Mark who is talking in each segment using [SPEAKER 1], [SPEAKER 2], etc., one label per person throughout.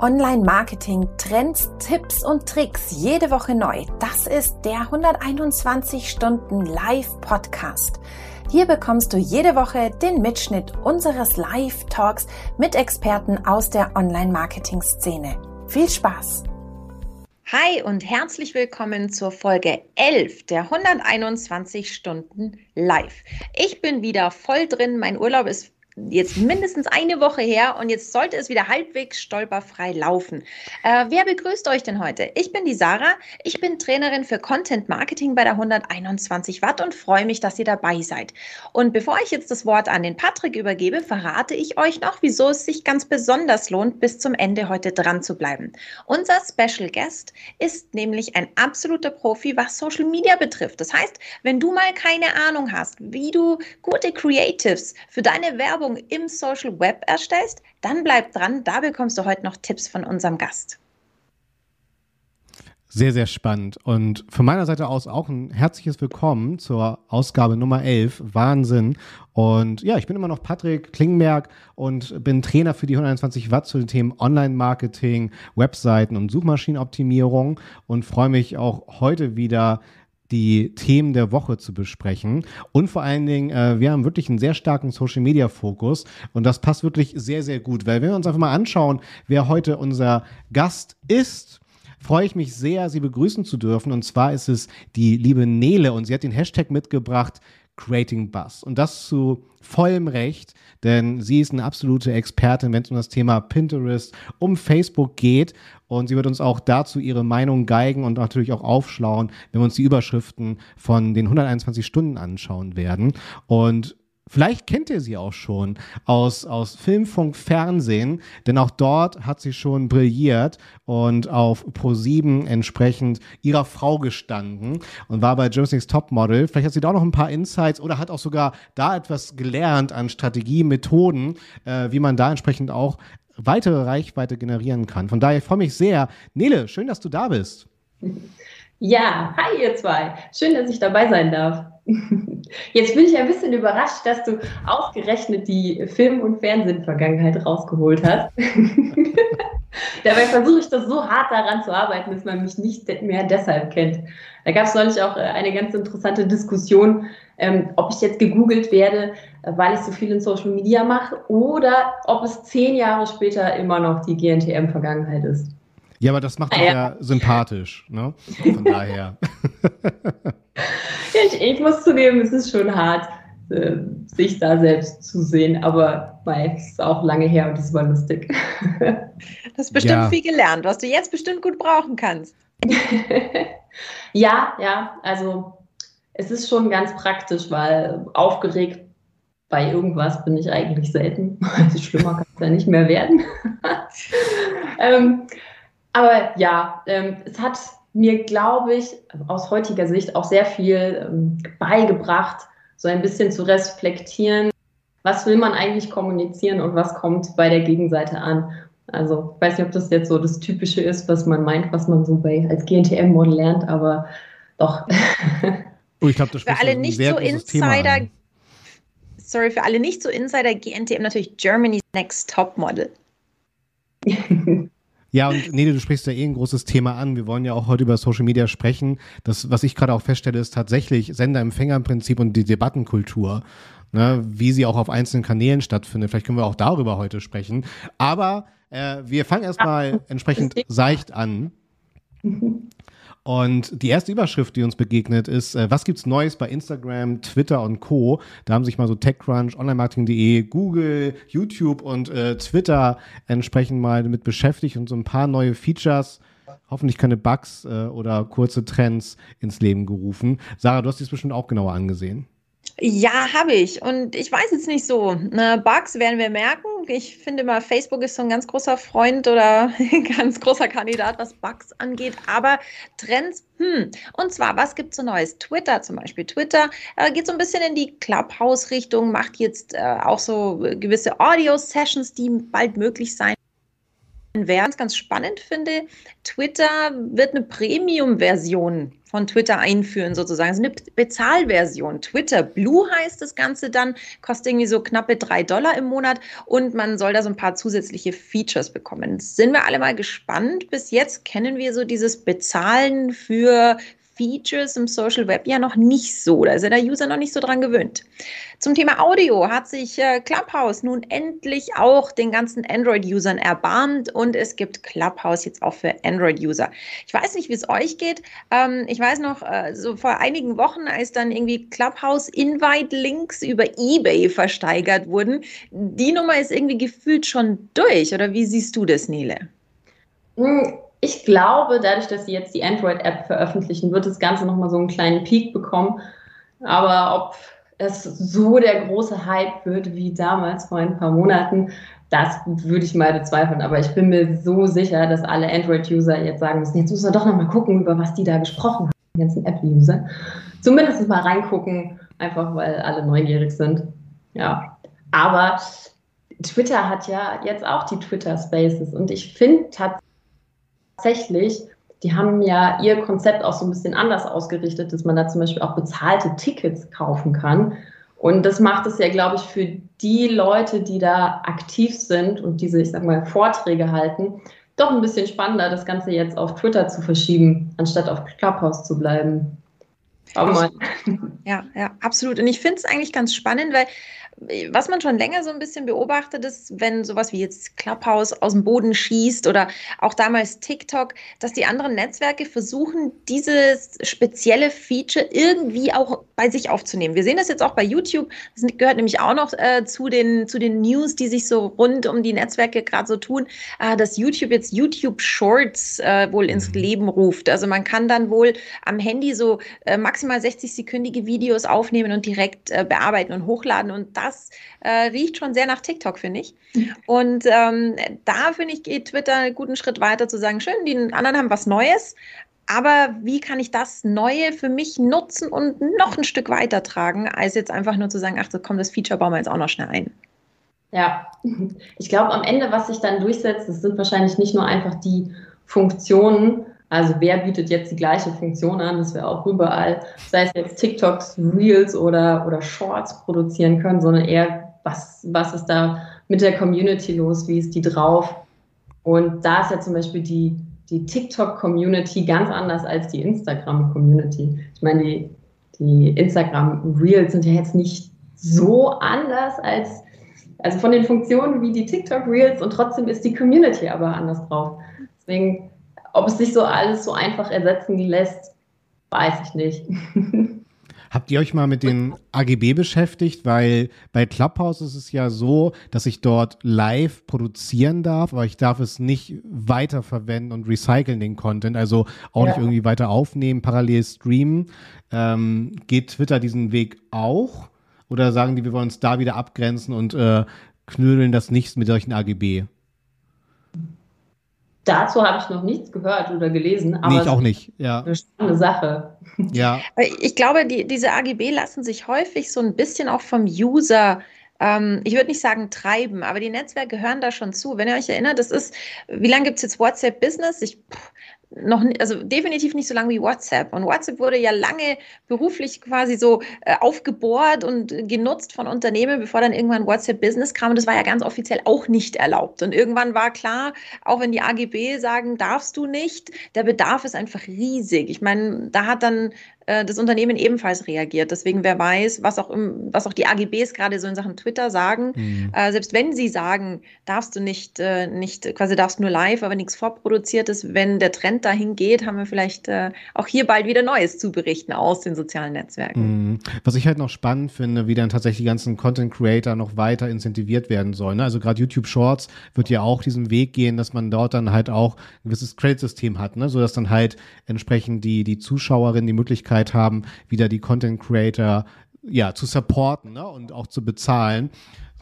[SPEAKER 1] Online-Marketing, Trends, Tipps und Tricks jede Woche neu. Das ist der 121 Stunden Live-Podcast. Hier bekommst du jede Woche den Mitschnitt unseres Live-Talks mit Experten aus der Online-Marketing-Szene. Viel Spaß! Hi und herzlich willkommen zur Folge 11 der 121 Stunden Live. Ich bin wieder voll drin. Mein Urlaub ist jetzt mindestens eine Woche her und jetzt sollte es wieder halbwegs stolperfrei laufen. Äh, wer begrüßt euch denn heute? Ich bin die Sarah, ich bin Trainerin für Content Marketing bei der 121 Watt und freue mich, dass ihr dabei seid. Und bevor ich jetzt das Wort an den Patrick übergebe, verrate ich euch noch, wieso es sich ganz besonders lohnt, bis zum Ende heute dran zu bleiben. Unser Special Guest ist nämlich ein absoluter Profi, was Social Media betrifft. Das heißt, wenn du mal keine Ahnung hast, wie du gute Creatives für deine Werbung Werbung im Social Web erstellst, dann bleib dran, da bekommst du heute noch Tipps von unserem Gast.
[SPEAKER 2] Sehr, sehr spannend. Und von meiner Seite aus auch ein herzliches Willkommen zur Ausgabe Nummer 11. Wahnsinn. Und ja, ich bin immer noch Patrick Klingberg und bin Trainer für die 120 Watt zu den Themen Online-Marketing, Webseiten und Suchmaschinenoptimierung und freue mich auch heute wieder die Themen der Woche zu besprechen. Und vor allen Dingen, äh, wir haben wirklich einen sehr starken Social Media Fokus und das passt wirklich sehr, sehr gut, weil wenn wir uns einfach mal anschauen, wer heute unser Gast ist, freue ich mich sehr, Sie begrüßen zu dürfen. Und zwar ist es die liebe Nele und sie hat den Hashtag mitgebracht, Creating Buzz. Und das zu vollem Recht, denn sie ist eine absolute Expertin, wenn es um das Thema Pinterest, um Facebook geht. Und sie wird uns auch dazu ihre Meinung geigen und natürlich auch aufschlauen, wenn wir uns die Überschriften von den 121 Stunden anschauen werden. Und Vielleicht kennt ihr sie auch schon aus, aus Film, Funk, Fernsehen, denn auch dort hat sie schon brilliert und auf Pro7 entsprechend ihrer Frau gestanden und war bei Germany's Topmodel. Vielleicht hat sie da auch noch ein paar Insights oder hat auch sogar da etwas gelernt an Strategie, Methoden, äh, wie man da entsprechend auch weitere Reichweite generieren kann. Von daher freue ich mich sehr. Nele, schön, dass du da bist.
[SPEAKER 3] Ja, hi ihr zwei. Schön, dass ich dabei sein darf. Jetzt bin ich ein bisschen überrascht, dass du ausgerechnet die Film- und Fernsehen-Vergangenheit rausgeholt hast. Dabei versuche ich das so hart daran zu arbeiten, dass man mich nicht mehr deshalb kennt. Da gab es neulich auch äh, eine ganz interessante Diskussion, ähm, ob ich jetzt gegoogelt werde, äh, weil ich so viel in Social Media mache, oder ob es zehn Jahre später immer noch die GNTM-Vergangenheit ist.
[SPEAKER 2] Ja, aber das macht dich ah, ja. ja sympathisch, ne? Von daher.
[SPEAKER 3] ich, ich, muss zugeben, es ist schon hart, äh, sich da selbst zu sehen, aber es ist auch lange her und es war lustig.
[SPEAKER 1] du hast bestimmt ja. viel gelernt, was du jetzt bestimmt gut brauchen kannst.
[SPEAKER 3] ja, ja, also es ist schon ganz praktisch, weil aufgeregt bei irgendwas bin ich eigentlich selten. Also schlimmer kann es ja nicht mehr werden. ähm, aber ja, ähm, es hat mir, glaube ich, aus heutiger Sicht auch sehr viel ähm, beigebracht, so ein bisschen zu reflektieren, was will man eigentlich kommunizieren und was kommt bei der Gegenseite an. Also ich weiß nicht, ob das jetzt so das Typische ist, was man meint, was man so bei als GNTM-Model lernt, aber doch.
[SPEAKER 1] Oh, ich glaube, das für alle nicht so Insider. Sorry, für alle nicht so Insider GNTM natürlich Germany's Next Top Model.
[SPEAKER 2] Ja, und nee, du sprichst ja eh ein großes Thema an. Wir wollen ja auch heute über Social Media sprechen. Das, was ich gerade auch feststelle, ist tatsächlich Sender-Empfänger-Prinzip und die Debattenkultur. Ne, wie sie auch auf einzelnen Kanälen stattfindet. Vielleicht können wir auch darüber heute sprechen. Aber äh, wir fangen erstmal entsprechend seicht an. Und die erste Überschrift, die uns begegnet, ist, äh, was gibt's Neues bei Instagram, Twitter und Co. Da haben sich mal so TechCrunch, Onlinemarketing.de, Google, YouTube und äh, Twitter entsprechend mal damit beschäftigt und so ein paar neue Features, hoffentlich keine Bugs äh, oder kurze Trends ins Leben gerufen. Sarah, du hast dies bestimmt auch genauer angesehen.
[SPEAKER 1] Ja, habe ich. Und ich weiß jetzt nicht so. Ne, Bugs werden wir merken. Ich finde mal, Facebook ist so ein ganz großer Freund oder ganz großer Kandidat, was Bugs angeht. Aber Trends, hm. Und zwar, was gibt es so Neues? Twitter zum Beispiel. Twitter äh, geht so ein bisschen in die Clubhouse-Richtung, macht jetzt äh, auch so gewisse Audio-Sessions, die bald möglich sein werden. Ganz spannend finde, Twitter wird eine Premium-Version von Twitter einführen sozusagen. Es ist eine Bezahlversion. Twitter Blue heißt das Ganze dann, kostet irgendwie so knappe drei Dollar im Monat und man soll da so ein paar zusätzliche Features bekommen. Sind wir alle mal gespannt. Bis jetzt kennen wir so dieses Bezahlen für Features im Social Web ja noch nicht so. Da ist ja der User noch nicht so dran gewöhnt. Zum Thema Audio hat sich äh, Clubhouse nun endlich auch den ganzen Android-Usern erbarmt und es gibt Clubhouse jetzt auch für Android-User. Ich weiß nicht, wie es euch geht. Ähm, ich weiß noch, äh, so vor einigen Wochen, als dann irgendwie Clubhouse-Invite-Links über eBay versteigert wurden, die Nummer ist irgendwie gefühlt schon durch. Oder wie siehst du das, Nele?
[SPEAKER 3] Hm, ich glaube, dadurch, dass sie jetzt die Android-App veröffentlichen, wird das Ganze nochmal so einen kleinen Peak bekommen. Aber ob es so der große Hype wird wie damals vor ein paar Monaten, das würde ich mal bezweifeln. Aber ich bin mir so sicher, dass alle Android-User jetzt sagen müssen, jetzt müssen wir doch nochmal gucken, über was die da gesprochen haben, die ganzen App-User. Zumindest mal reingucken, einfach weil alle neugierig sind. Ja. Aber Twitter hat ja jetzt auch die Twitter Spaces und ich finde tatsächlich, tatsächlich, die haben ja ihr Konzept auch so ein bisschen anders ausgerichtet, dass man da zum Beispiel auch bezahlte Tickets kaufen kann. Und das macht es ja, glaube ich, für die Leute, die da aktiv sind und diese, ich sag mal, Vorträge halten, doch ein bisschen spannender, das Ganze jetzt auf Twitter zu verschieben, anstatt auf Clubhouse zu bleiben.
[SPEAKER 1] Ja, ja, absolut. Und ich finde es eigentlich ganz spannend, weil was man schon länger so ein bisschen beobachtet ist, wenn sowas wie jetzt Clubhouse aus dem Boden schießt oder auch damals TikTok, dass die anderen Netzwerke versuchen, dieses spezielle Feature irgendwie auch bei sich aufzunehmen. Wir sehen das jetzt auch bei YouTube. Das gehört nämlich auch noch äh, zu, den, zu den News, die sich so rund um die Netzwerke gerade so tun, äh, dass YouTube jetzt YouTube Shorts äh, wohl ins mhm. Leben ruft. Also man kann dann wohl am Handy so äh, maximal 60-sekündige Videos aufnehmen und direkt äh, bearbeiten und hochladen und da das äh, riecht schon sehr nach TikTok, finde ich. Und ähm, da, finde ich, geht Twitter einen guten Schritt weiter zu sagen, schön, die anderen haben was Neues, aber wie kann ich das Neue für mich nutzen und noch ein Stück weitertragen, als jetzt einfach nur zu sagen, ach, komm, das Feature bauen wir jetzt auch noch schnell ein.
[SPEAKER 3] Ja, ich glaube, am Ende, was sich dann durchsetzt, das sind wahrscheinlich nicht nur einfach die Funktionen, also wer bietet jetzt die gleiche Funktion an, dass wir auch überall, sei es jetzt TikToks, Reels oder, oder Shorts produzieren können, sondern eher, was, was ist da mit der Community los, wie ist die drauf? Und da ist ja zum Beispiel die, die TikTok-Community ganz anders als die Instagram-Community. Ich meine, die, die Instagram-Reels sind ja jetzt nicht so anders als, also von den Funktionen wie die TikTok-Reels und trotzdem ist die Community aber anders drauf. Deswegen ob es sich so alles so einfach ersetzen lässt, weiß ich nicht.
[SPEAKER 2] Habt ihr euch mal mit den AGB beschäftigt? Weil bei Clubhouse ist es ja so, dass ich dort live produzieren darf, aber ich darf es nicht weiterverwenden und recyceln den Content, also auch ja. nicht irgendwie weiter aufnehmen, parallel streamen. Ähm, geht Twitter diesen Weg auch? Oder sagen die, wir wollen uns da wieder abgrenzen und äh, knödeln das nicht mit solchen AGB?
[SPEAKER 3] Dazu habe ich noch nichts gehört oder gelesen.
[SPEAKER 2] Aber nee, ich auch nicht. Ja.
[SPEAKER 3] Eine spannende Sache.
[SPEAKER 2] Ja.
[SPEAKER 1] Ich glaube, die, diese AGB lassen sich häufig so ein bisschen auch vom User ähm, ich würde nicht sagen treiben, aber die Netzwerke gehören da schon zu. Wenn ihr euch erinnert, das ist, wie lange gibt es jetzt WhatsApp Business? Ich, pff, noch, also definitiv nicht so lange wie WhatsApp. Und WhatsApp wurde ja lange beruflich quasi so äh, aufgebohrt und genutzt von Unternehmen, bevor dann irgendwann WhatsApp Business kam. Und das war ja ganz offiziell auch nicht erlaubt. Und irgendwann war klar, auch wenn die AGB sagen, darfst du nicht, der Bedarf ist einfach riesig. Ich meine, da hat dann äh, das Unternehmen ebenfalls reagiert. Deswegen, wer weiß, was auch, im, was auch die AGBs gerade so in Sachen Twitter sagen. Mhm. Äh, selbst wenn sie sagen, darfst du nicht, äh, nicht, quasi darfst nur live, aber nichts vorproduziert ist, wenn der Trend dahin geht, haben wir vielleicht äh, auch hier bald wieder Neues zu berichten aus den sozialen Netzwerken.
[SPEAKER 2] Mhm. Was ich halt noch spannend finde, wie dann tatsächlich die ganzen Content Creator noch weiter incentiviert werden sollen. Ne? Also gerade YouTube Shorts wird ja auch diesen Weg gehen, dass man dort dann halt auch ein gewisses Credit-System hat, ne? sodass dann halt entsprechend die, die Zuschauerinnen die Möglichkeit Möglichkeit haben, wieder die Content Creator ja, zu supporten ne? und auch zu bezahlen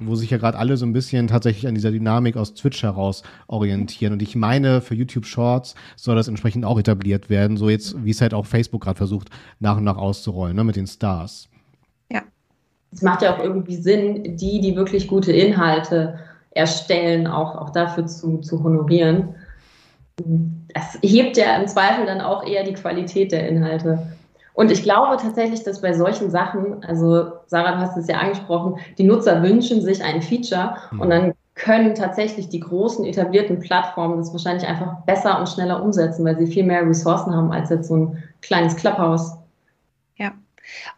[SPEAKER 2] wo sich ja gerade alle so ein bisschen tatsächlich an dieser Dynamik aus Twitch heraus orientieren. Und ich meine, für YouTube Shorts soll das entsprechend auch etabliert werden, so jetzt, wie es halt auch Facebook gerade versucht, nach und nach auszurollen, ne, mit den Stars.
[SPEAKER 3] Ja. Es macht ja auch irgendwie Sinn, die, die wirklich gute Inhalte erstellen, auch, auch dafür zu, zu honorieren. das hebt ja im Zweifel dann auch eher die Qualität der Inhalte. Und ich glaube tatsächlich, dass bei solchen Sachen, also Sarah, du hast es ja angesprochen, die Nutzer wünschen sich ein Feature mhm. und dann können tatsächlich die großen etablierten Plattformen das wahrscheinlich einfach besser und schneller umsetzen, weil sie viel mehr Ressourcen haben als jetzt so ein kleines Clubhouse.
[SPEAKER 1] Ja.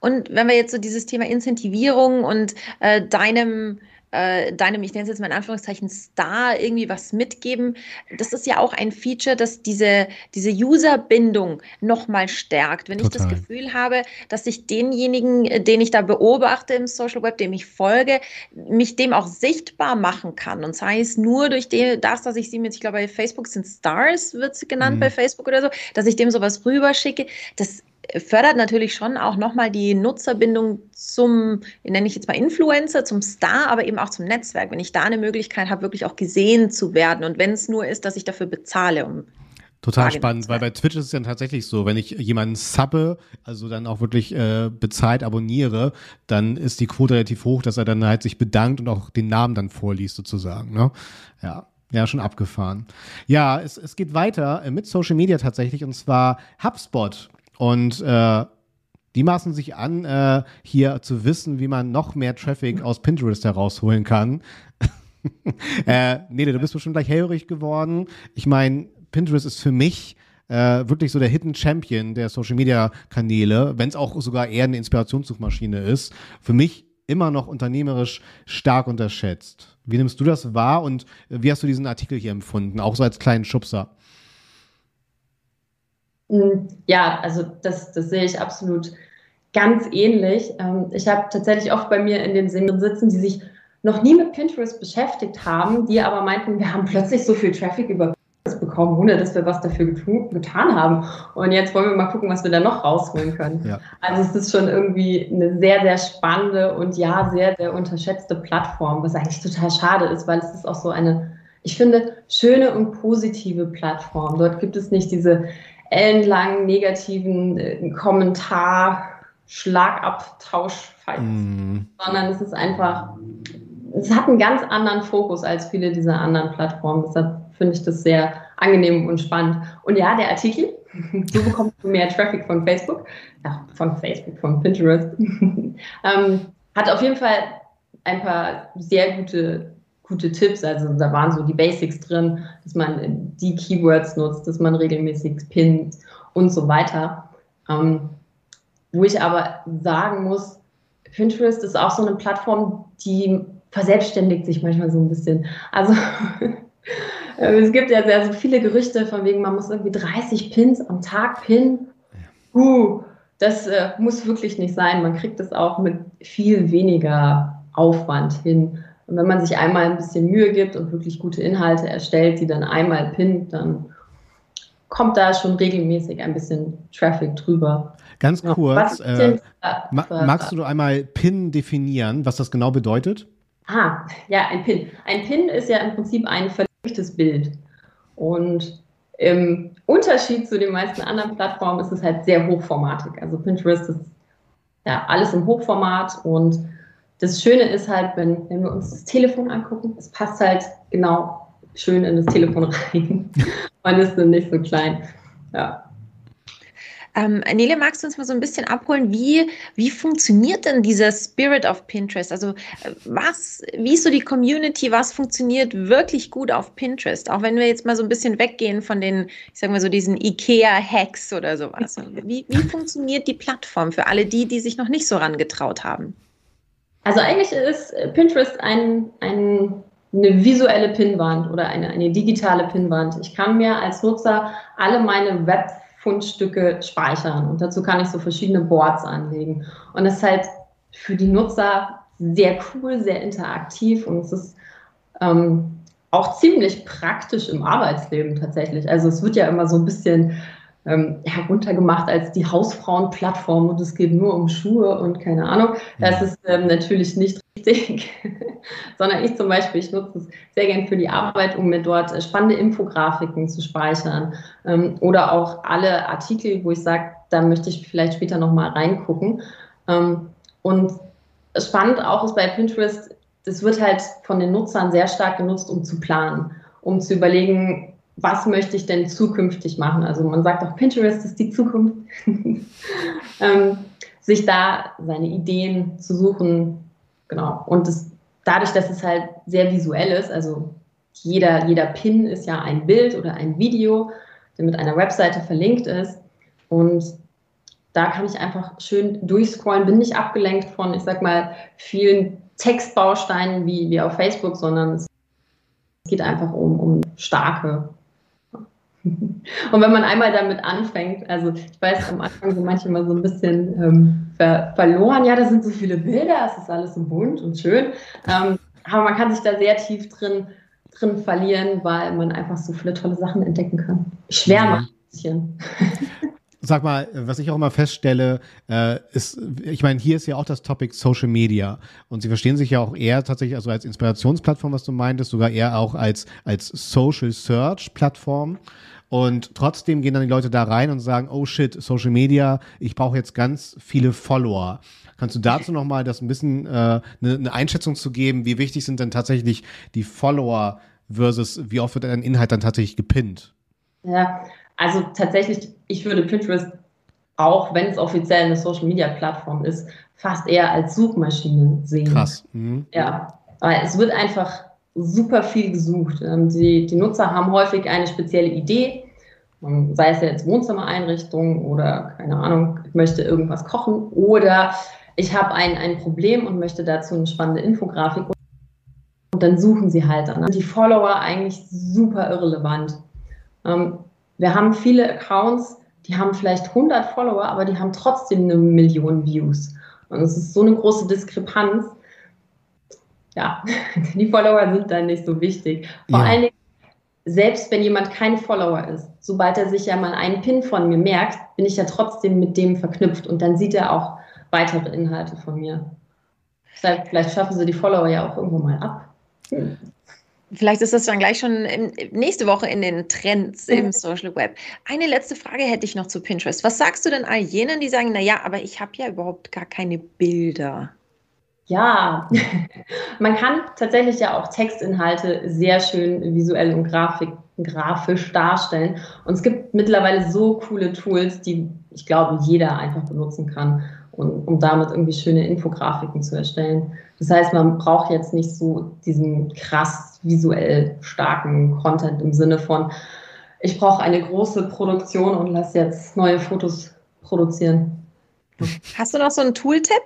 [SPEAKER 1] Und wenn wir jetzt so dieses Thema Incentivierung und äh, deinem äh, deinem, ich nenne es jetzt mal in Anführungszeichen, Star irgendwie was mitgeben. Das ist ja auch ein Feature, das diese, diese User-Bindung nochmal stärkt. Wenn Total. ich das Gefühl habe, dass ich denjenigen, äh, den ich da beobachte im Social Web, dem ich folge, mich dem auch sichtbar machen kann. Und sei es nur durch die, das, dass ich sie mit, ich glaube, bei Facebook sind Stars, wird sie genannt mhm. bei Facebook oder so, dass ich dem sowas rüberschicke. Das fördert natürlich schon auch nochmal die Nutzerbindung zum, nenne ich jetzt mal Influencer, zum Star, aber eben auch zum Netzwerk. Wenn ich da eine Möglichkeit habe, wirklich auch gesehen zu werden und wenn es nur ist, dass ich dafür bezahle, um
[SPEAKER 2] Total spannend, weil bei Twitch ist es ja tatsächlich so, wenn ich jemanden subbe, also dann auch wirklich äh, bezahlt abonniere, dann ist die Quote relativ hoch, dass er dann halt sich bedankt und auch den Namen dann vorliest sozusagen. Ne? Ja. Ja, schon abgefahren. Ja, es, es geht weiter äh, mit Social Media tatsächlich und zwar HubSpot und äh, die maßen sich an, äh, hier zu wissen, wie man noch mehr Traffic aus Pinterest herausholen kann. äh, Nele, du bist bestimmt gleich hellhörig geworden. Ich meine, Pinterest ist für mich äh, wirklich so der Hidden Champion der Social Media Kanäle, wenn es auch sogar eher eine Inspirationssuchmaschine ist. Für mich immer noch unternehmerisch stark unterschätzt. Wie nimmst du das wahr und wie hast du diesen Artikel hier empfunden, auch so als kleinen Schubser?
[SPEAKER 3] Hm, ja, also das, das sehe ich absolut ganz ähnlich. Ähm, ich habe tatsächlich oft bei mir in den Seminaren sitzen, die sich noch nie mit Pinterest beschäftigt haben, die aber meinten, wir haben plötzlich so viel Traffic über Pinterest bekommen, ohne dass wir was dafür getan haben. Und jetzt wollen wir mal gucken, was wir da noch rausholen können. Ja. Also es ist schon irgendwie eine sehr, sehr spannende und ja, sehr, sehr unterschätzte Plattform, was eigentlich total schade ist, weil es ist auch so eine, ich finde, schöne und positive Plattform. Dort gibt es nicht diese ellenlangen negativen äh, Kommentar, Schlagabtausch, mm. sondern es ist einfach, es hat einen ganz anderen Fokus als viele dieser anderen Plattformen. Deshalb finde ich das sehr angenehm und spannend. Und ja, der Artikel, so bekommst du mehr Traffic von Facebook, ja, von Facebook, von Pinterest, ähm, hat auf jeden Fall ein paar sehr gute gute Tipps. Also da waren so die Basics drin, dass man die Keywords nutzt, dass man regelmäßig pinnt und so weiter. Ähm, wo ich aber sagen muss, Pinterest ist auch so eine Plattform, die verselbstständigt sich manchmal so ein bisschen. Also es gibt ja sehr so viele Gerüchte von wegen, man muss irgendwie 30 Pins am Tag pinnen. Uh, das äh, muss wirklich nicht sein. Man kriegt es auch mit viel weniger Aufwand hin. Und wenn man sich einmal ein bisschen Mühe gibt und wirklich gute Inhalte erstellt, die dann einmal pinnt, dann kommt da schon regelmäßig ein bisschen Traffic drüber.
[SPEAKER 2] Ganz kurz, äh, ma magst du einmal Pin definieren, was das genau bedeutet?
[SPEAKER 3] Ah, ja, ein Pin. Ein Pin ist ja im Prinzip ein verlegtes Bild. Und im Unterschied zu den meisten anderen Plattformen ist es halt sehr hochformatig. Also Pinterest ist ja alles im Hochformat und das Schöne ist halt, wenn, wenn wir uns das Telefon angucken, es passt halt genau schön in das Telefon rein. Man ist dann nicht so klein. Ja.
[SPEAKER 1] Ähm, Nele, magst du uns mal so ein bisschen abholen, wie, wie funktioniert denn dieser Spirit of Pinterest? Also was, wie ist so die Community, was funktioniert wirklich gut auf Pinterest? Auch wenn wir jetzt mal so ein bisschen weggehen von den, ich sag mal so diesen IKEA-Hacks oder sowas. Wie, wie funktioniert die Plattform für alle die, die sich noch nicht so rangetraut haben?
[SPEAKER 3] Also eigentlich ist Pinterest ein, ein, eine visuelle Pinnwand oder eine, eine digitale Pinnwand. Ich kann mir als Nutzer alle meine Webfundstücke speichern und dazu kann ich so verschiedene Boards anlegen. Und das ist halt für die Nutzer sehr cool, sehr interaktiv und es ist ähm, auch ziemlich praktisch im Arbeitsleben tatsächlich. Also es wird ja immer so ein bisschen ähm, heruntergemacht als die Hausfrauenplattform und es geht nur um Schuhe und keine Ahnung. Das ist ähm, natürlich nicht richtig, sondern ich zum Beispiel, ich nutze es sehr gern für die Arbeit, um mir dort äh, spannende Infografiken zu speichern ähm, oder auch alle Artikel, wo ich sage, da möchte ich vielleicht später nochmal reingucken. Ähm, und spannend auch ist bei Pinterest, das wird halt von den Nutzern sehr stark genutzt, um zu planen, um zu überlegen, was möchte ich denn zukünftig machen? Also man sagt auch, Pinterest ist die Zukunft. ähm, sich da seine Ideen zu suchen, genau. Und das, dadurch, dass es halt sehr visuell ist, also jeder, jeder Pin ist ja ein Bild oder ein Video, der mit einer Webseite verlinkt ist. Und da kann ich einfach schön durchscrollen, bin nicht abgelenkt von, ich sag mal, vielen Textbausteinen wie, wie auf Facebook, sondern es geht einfach um, um starke. Und wenn man einmal damit anfängt, also ich weiß, am Anfang sind manche mal so ein bisschen ähm, ver verloren, ja, da sind so viele Bilder, es ist alles so bunt und schön, ähm, aber man kann sich da sehr tief drin, drin verlieren, weil man einfach so viele tolle Sachen entdecken kann. Schwer macht ein bisschen.
[SPEAKER 2] Sag mal, was ich auch immer feststelle, äh, ist, ich meine, hier ist ja auch das Topic Social Media und sie verstehen sich ja auch eher tatsächlich also als Inspirationsplattform, was du meintest, sogar eher auch als, als Social Search Plattform. Und trotzdem gehen dann die Leute da rein und sagen, oh shit, Social Media, ich brauche jetzt ganz viele Follower. Kannst du dazu nochmal das ein bisschen äh, eine, eine Einschätzung zu geben, wie wichtig sind denn tatsächlich die Follower versus wie oft wird ein Inhalt dann tatsächlich gepinnt?
[SPEAKER 3] Ja, also tatsächlich, ich würde Pinterest, auch wenn es offiziell eine Social-Media-Plattform ist, fast eher als Suchmaschine sehen.
[SPEAKER 2] Krass. Mhm.
[SPEAKER 3] Ja, weil es wird einfach super viel gesucht. Ähm, die, die Nutzer haben häufig eine spezielle Idee, ähm, sei es jetzt Wohnzimmereinrichtung oder keine Ahnung, ich möchte irgendwas kochen oder ich habe ein, ein Problem und möchte dazu eine spannende Infografik und dann suchen sie halt dann. Die Follower eigentlich super irrelevant. Ähm, wir haben viele Accounts, die haben vielleicht 100 Follower, aber die haben trotzdem eine Million Views. Und es ist so eine große Diskrepanz. Ja, die Follower sind dann nicht so wichtig. Vor ja. allen Dingen, selbst wenn jemand kein Follower ist, sobald er sich ja mal einen Pin von mir merkt, bin ich ja trotzdem mit dem verknüpft und dann sieht er auch weitere Inhalte von mir. Vielleicht schaffen sie die Follower ja auch irgendwo mal ab. Hm.
[SPEAKER 1] Vielleicht ist das dann gleich schon nächste Woche in den Trends im Social Web. Eine letzte Frage hätte ich noch zu Pinterest. Was sagst du denn all jenen, die sagen, naja, aber ich habe ja überhaupt gar keine Bilder?
[SPEAKER 3] Ja, man kann tatsächlich ja auch Textinhalte sehr schön visuell und Grafik, grafisch darstellen. Und es gibt mittlerweile so coole Tools, die ich glaube, jeder einfach benutzen kann und, um damit irgendwie schöne Infografiken zu erstellen. Das heißt, man braucht jetzt nicht so diesen krass visuell starken Content im Sinne von, ich brauche eine große Produktion und lass jetzt neue Fotos produzieren.
[SPEAKER 1] Hast du noch so einen Tool-Tipp?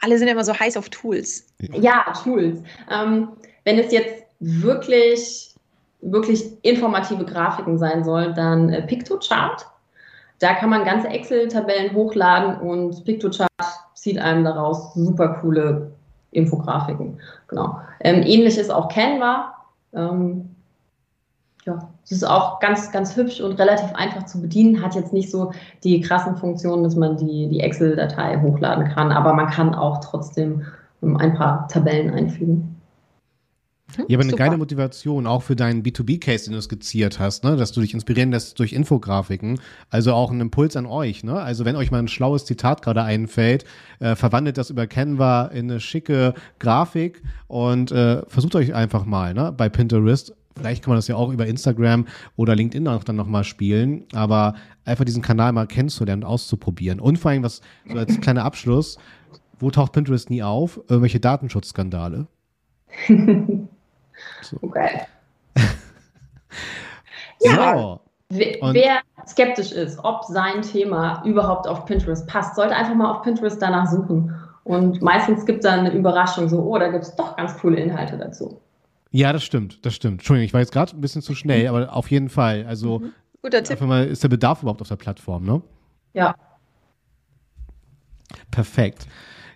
[SPEAKER 1] Alle sind immer so heiß auf Tools.
[SPEAKER 3] Ja, Tools. Ähm, wenn es jetzt wirklich, wirklich informative Grafiken sein soll, dann äh, Pictochart. Da kann man ganze Excel-Tabellen hochladen und Pictochart zieht einem daraus super coole Infografiken. Genau. Ähm, ähnlich ist auch Canva. Ähm, ja, es ist auch ganz, ganz hübsch und relativ einfach zu bedienen. Hat jetzt nicht so die krassen Funktionen, dass man die, die Excel-Datei hochladen kann, aber man kann auch trotzdem ähm, ein paar Tabellen einfügen.
[SPEAKER 2] Hm, ja, aber eine Super. geile Motivation, auch für deinen B2B-Case, den du skizziert hast, ne? dass du dich inspirieren lässt durch Infografiken. Also auch ein Impuls an euch. Ne? Also wenn euch mal ein schlaues Zitat gerade einfällt, äh, verwandelt das über Canva in eine schicke Grafik und äh, versucht euch einfach mal ne? bei Pinterest. Vielleicht kann man das ja auch über Instagram oder LinkedIn auch dann nochmal spielen, aber einfach diesen Kanal mal kennenzulernen und auszuprobieren. Und vor allem, was so als kleiner Abschluss, wo taucht Pinterest nie auf? Irgendwelche Datenschutzskandale?
[SPEAKER 3] So. Okay. ja. So. Wer skeptisch ist, ob sein Thema überhaupt auf Pinterest passt, sollte einfach mal auf Pinterest danach suchen. Und meistens gibt es dann eine Überraschung, so, oh, da gibt es doch ganz coole Inhalte dazu.
[SPEAKER 2] Ja, das stimmt, das stimmt. Entschuldigung, ich war jetzt gerade ein bisschen zu schnell, aber auf jeden Fall. Also, mhm. Guter Tipp. Mal, ist der Bedarf überhaupt auf der Plattform, ne?
[SPEAKER 3] Ja.
[SPEAKER 2] Perfekt.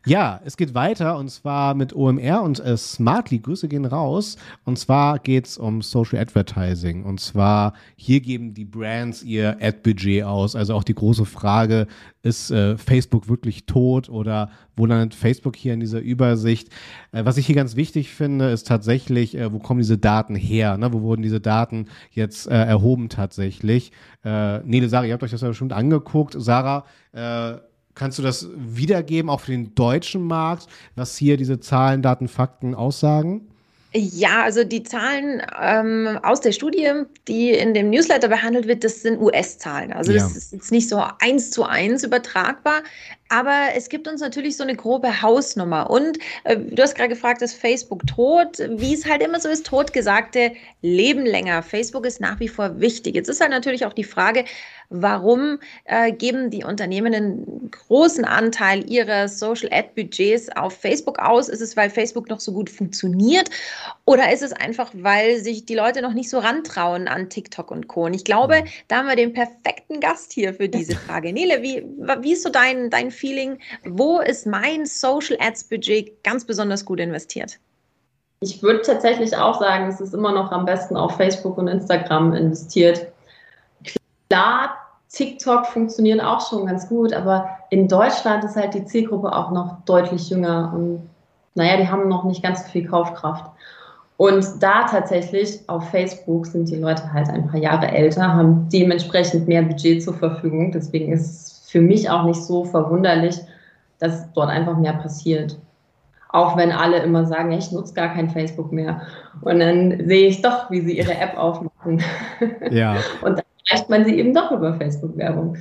[SPEAKER 2] Ja, es geht weiter und zwar mit OMR und äh, Smartly. Grüße gehen raus. Und zwar geht es um Social Advertising. Und zwar hier geben die Brands ihr Ad-Budget aus. Also auch die große Frage, ist äh, Facebook wirklich tot oder wo landet Facebook hier in dieser Übersicht? Äh, was ich hier ganz wichtig finde, ist tatsächlich, äh, wo kommen diese Daten her? Ne? Wo wurden diese Daten jetzt äh, erhoben tatsächlich? Äh, Nele, Sarah, ihr habt euch das ja bestimmt angeguckt. Sarah, äh, Kannst du das wiedergeben, auch für den deutschen Markt, was hier diese Zahlen, Daten, Fakten aussagen?
[SPEAKER 1] Ja, also die Zahlen ähm, aus der Studie, die in dem Newsletter behandelt wird, das sind US-Zahlen. Also ja. das ist jetzt nicht so eins zu eins übertragbar, aber es gibt uns natürlich so eine grobe Hausnummer. Und äh, du hast gerade gefragt, ist Facebook tot? Wie es halt immer so ist, Totgesagte leben länger. Facebook ist nach wie vor wichtig. Jetzt ist halt natürlich auch die Frage, warum äh, geben die Unternehmen einen großen Anteil ihrer Social Ad Budgets auf Facebook aus? Ist es, weil Facebook noch so gut funktioniert? Oder ist es einfach, weil sich die Leute noch nicht so rantrauen an TikTok und Co. Und ich glaube, mhm. da haben wir den perfekten Gast hier für diese Frage. Nele, wie, wie ist so dein, dein Feeling? Wo ist mein Social Ads Budget ganz besonders gut investiert?
[SPEAKER 3] Ich würde tatsächlich auch sagen, es ist immer noch am besten auf Facebook und Instagram investiert. Klar, TikTok funktioniert auch schon ganz gut, aber in Deutschland ist halt die Zielgruppe auch noch deutlich jünger und naja, die haben noch nicht ganz so viel Kaufkraft. Und da tatsächlich auf Facebook sind die Leute halt ein paar Jahre älter, haben dementsprechend mehr Budget zur Verfügung. Deswegen ist es für mich auch nicht so verwunderlich, dass dort einfach mehr passiert. Auch wenn alle immer sagen, ich nutze gar kein Facebook mehr. Und dann sehe ich doch, wie sie ihre App aufmachen. Ja. Und dann erreicht man sie eben doch über Facebook-Werbung.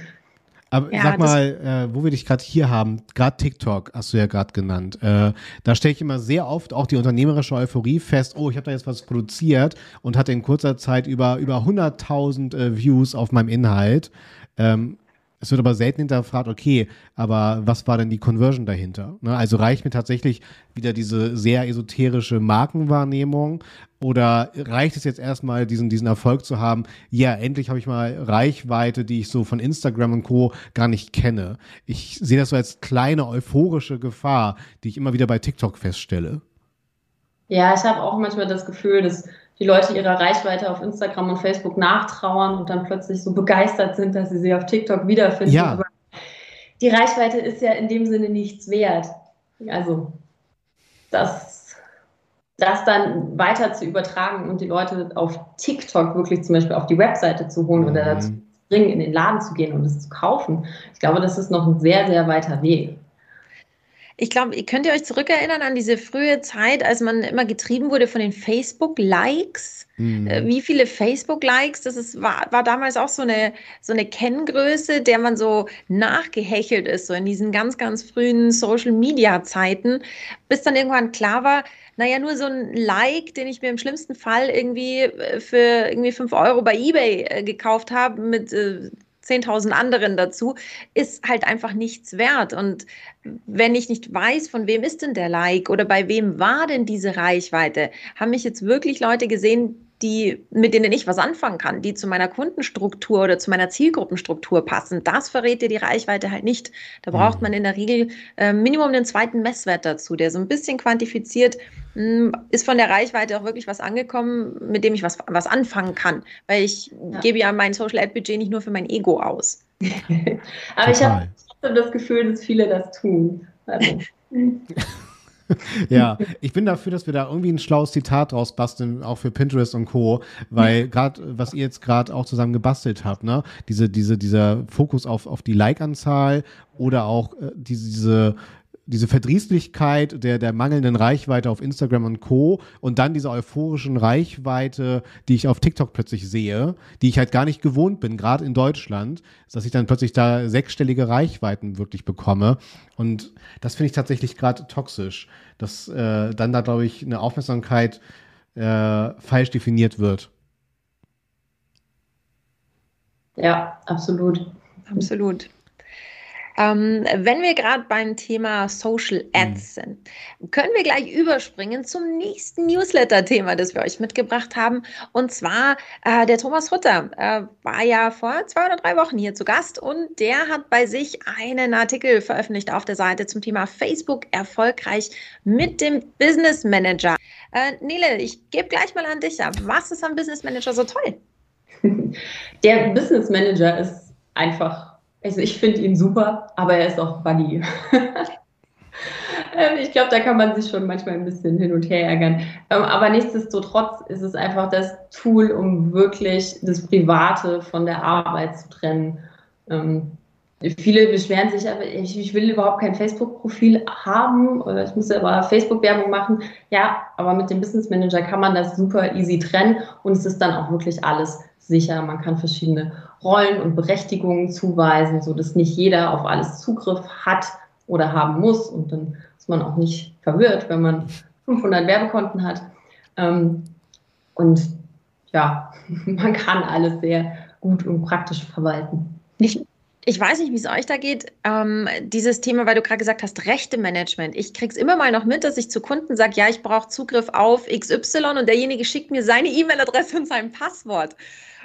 [SPEAKER 2] Aber ja, sag mal, äh, wo wir dich gerade hier haben, gerade TikTok hast du ja gerade genannt. Äh, da stelle ich immer sehr oft auch die unternehmerische Euphorie fest, oh, ich habe da jetzt was produziert und hatte in kurzer Zeit über, über 100.000 äh, Views auf meinem Inhalt. Ähm, es wird aber selten hinterfragt, okay, aber was war denn die Conversion dahinter? Ne? Also reicht mir tatsächlich wieder diese sehr esoterische Markenwahrnehmung oder reicht es jetzt erstmal, diesen, diesen Erfolg zu haben? Ja, endlich habe ich mal Reichweite, die ich so von Instagram und Co. gar nicht kenne. Ich sehe das so als kleine euphorische Gefahr, die ich immer wieder bei TikTok feststelle.
[SPEAKER 3] Ja, ich habe auch manchmal das Gefühl, dass die Leute ihrer Reichweite auf Instagram und Facebook nachtrauern und dann plötzlich so begeistert sind, dass sie sie auf TikTok wiederfinden. Ja. Aber die Reichweite ist ja in dem Sinne nichts wert. Also das, das dann weiter zu übertragen und die Leute auf TikTok wirklich zum Beispiel auf die Webseite zu holen mhm. oder dazu zu bringen, in den Laden zu gehen und es zu kaufen. Ich glaube, das ist noch ein sehr, sehr weiter Weg.
[SPEAKER 1] Ich glaube, könnt ihr euch zurückerinnern an diese frühe Zeit, als man immer getrieben wurde von den Facebook-Likes? Mhm. Äh, wie viele Facebook-Likes? Das ist, war, war damals auch so eine, so eine Kenngröße, der man so nachgehechelt ist, so in diesen ganz, ganz frühen Social-Media-Zeiten, bis dann irgendwann klar war, naja, nur so ein Like, den ich mir im schlimmsten Fall irgendwie äh, für irgendwie 5 Euro bei eBay äh, gekauft habe mit 10.000 anderen dazu, ist halt einfach nichts wert. Und wenn ich nicht weiß, von wem ist denn der Like oder bei wem war denn diese Reichweite, haben mich jetzt wirklich Leute gesehen, die, mit denen ich was anfangen kann, die zu meiner Kundenstruktur oder zu meiner Zielgruppenstruktur passen. Das verrät dir die Reichweite halt nicht. Da braucht mhm. man in der Regel äh, Minimum einen zweiten Messwert dazu, der so ein bisschen quantifiziert, mh, hm, ist von der Reichweite auch wirklich was angekommen, mit dem ich was, was anfangen kann. Weil ich ja. gebe ja mein Social Ad Budget nicht nur für mein Ego aus.
[SPEAKER 3] Aber Total. ich habe das Gefühl, dass viele das tun. Also.
[SPEAKER 2] ja, ich bin dafür, dass wir da irgendwie ein schlaues Zitat draus basteln, auch für Pinterest und Co., weil gerade, was ihr jetzt gerade auch zusammen gebastelt habt, ne, diese, diese, dieser Fokus auf, auf die Like-Anzahl oder auch äh, diese, diese diese Verdrießlichkeit der, der mangelnden Reichweite auf Instagram und Co. und dann diese euphorischen Reichweite, die ich auf TikTok plötzlich sehe, die ich halt gar nicht gewohnt bin, gerade in Deutschland, dass ich dann plötzlich da sechsstellige Reichweiten wirklich bekomme. Und das finde ich tatsächlich gerade toxisch, dass äh, dann da, glaube ich, eine Aufmerksamkeit äh, falsch definiert wird.
[SPEAKER 3] Ja, absolut.
[SPEAKER 1] Absolut. Ähm, wenn wir gerade beim Thema Social Ads mhm. sind, können wir gleich überspringen zum nächsten Newsletter-Thema, das wir euch mitgebracht haben. Und zwar äh, der Thomas Hutter äh, war ja vor zwei oder drei Wochen hier zu Gast und der hat bei sich einen Artikel veröffentlicht auf der Seite zum Thema Facebook erfolgreich mit dem Business Manager. Äh, Nele, ich gebe gleich mal an dich ab. Was ist am Business Manager so toll?
[SPEAKER 3] Der Business Manager ist einfach also ich finde ihn super, aber er ist auch Buddy. Ähm, ich glaube, da kann man sich schon manchmal ein bisschen hin und her ärgern. Ähm, aber nichtsdestotrotz ist es einfach das Tool, um wirklich das Private von der Arbeit zu trennen. Ähm, Viele beschweren sich, aber ich, ich will überhaupt kein Facebook-Profil haben oder ich muss aber Facebook-Werbung machen. Ja, aber mit dem Business Manager kann man das super easy trennen und es ist dann auch wirklich alles sicher. Man kann verschiedene Rollen und Berechtigungen zuweisen, sodass nicht jeder auf alles Zugriff hat oder haben muss und dann ist man auch nicht verwirrt, wenn man 500 Werbekonten hat. Ähm, und ja, man kann alles sehr gut und praktisch verwalten.
[SPEAKER 1] Nicht, ich weiß nicht, wie es euch da geht. Ähm, dieses Thema, weil du gerade gesagt hast, Rechte-Management. Ich es immer mal noch mit, dass ich zu Kunden sage, ja, ich brauche Zugriff auf XY und derjenige schickt mir seine E-Mail-Adresse und sein Passwort.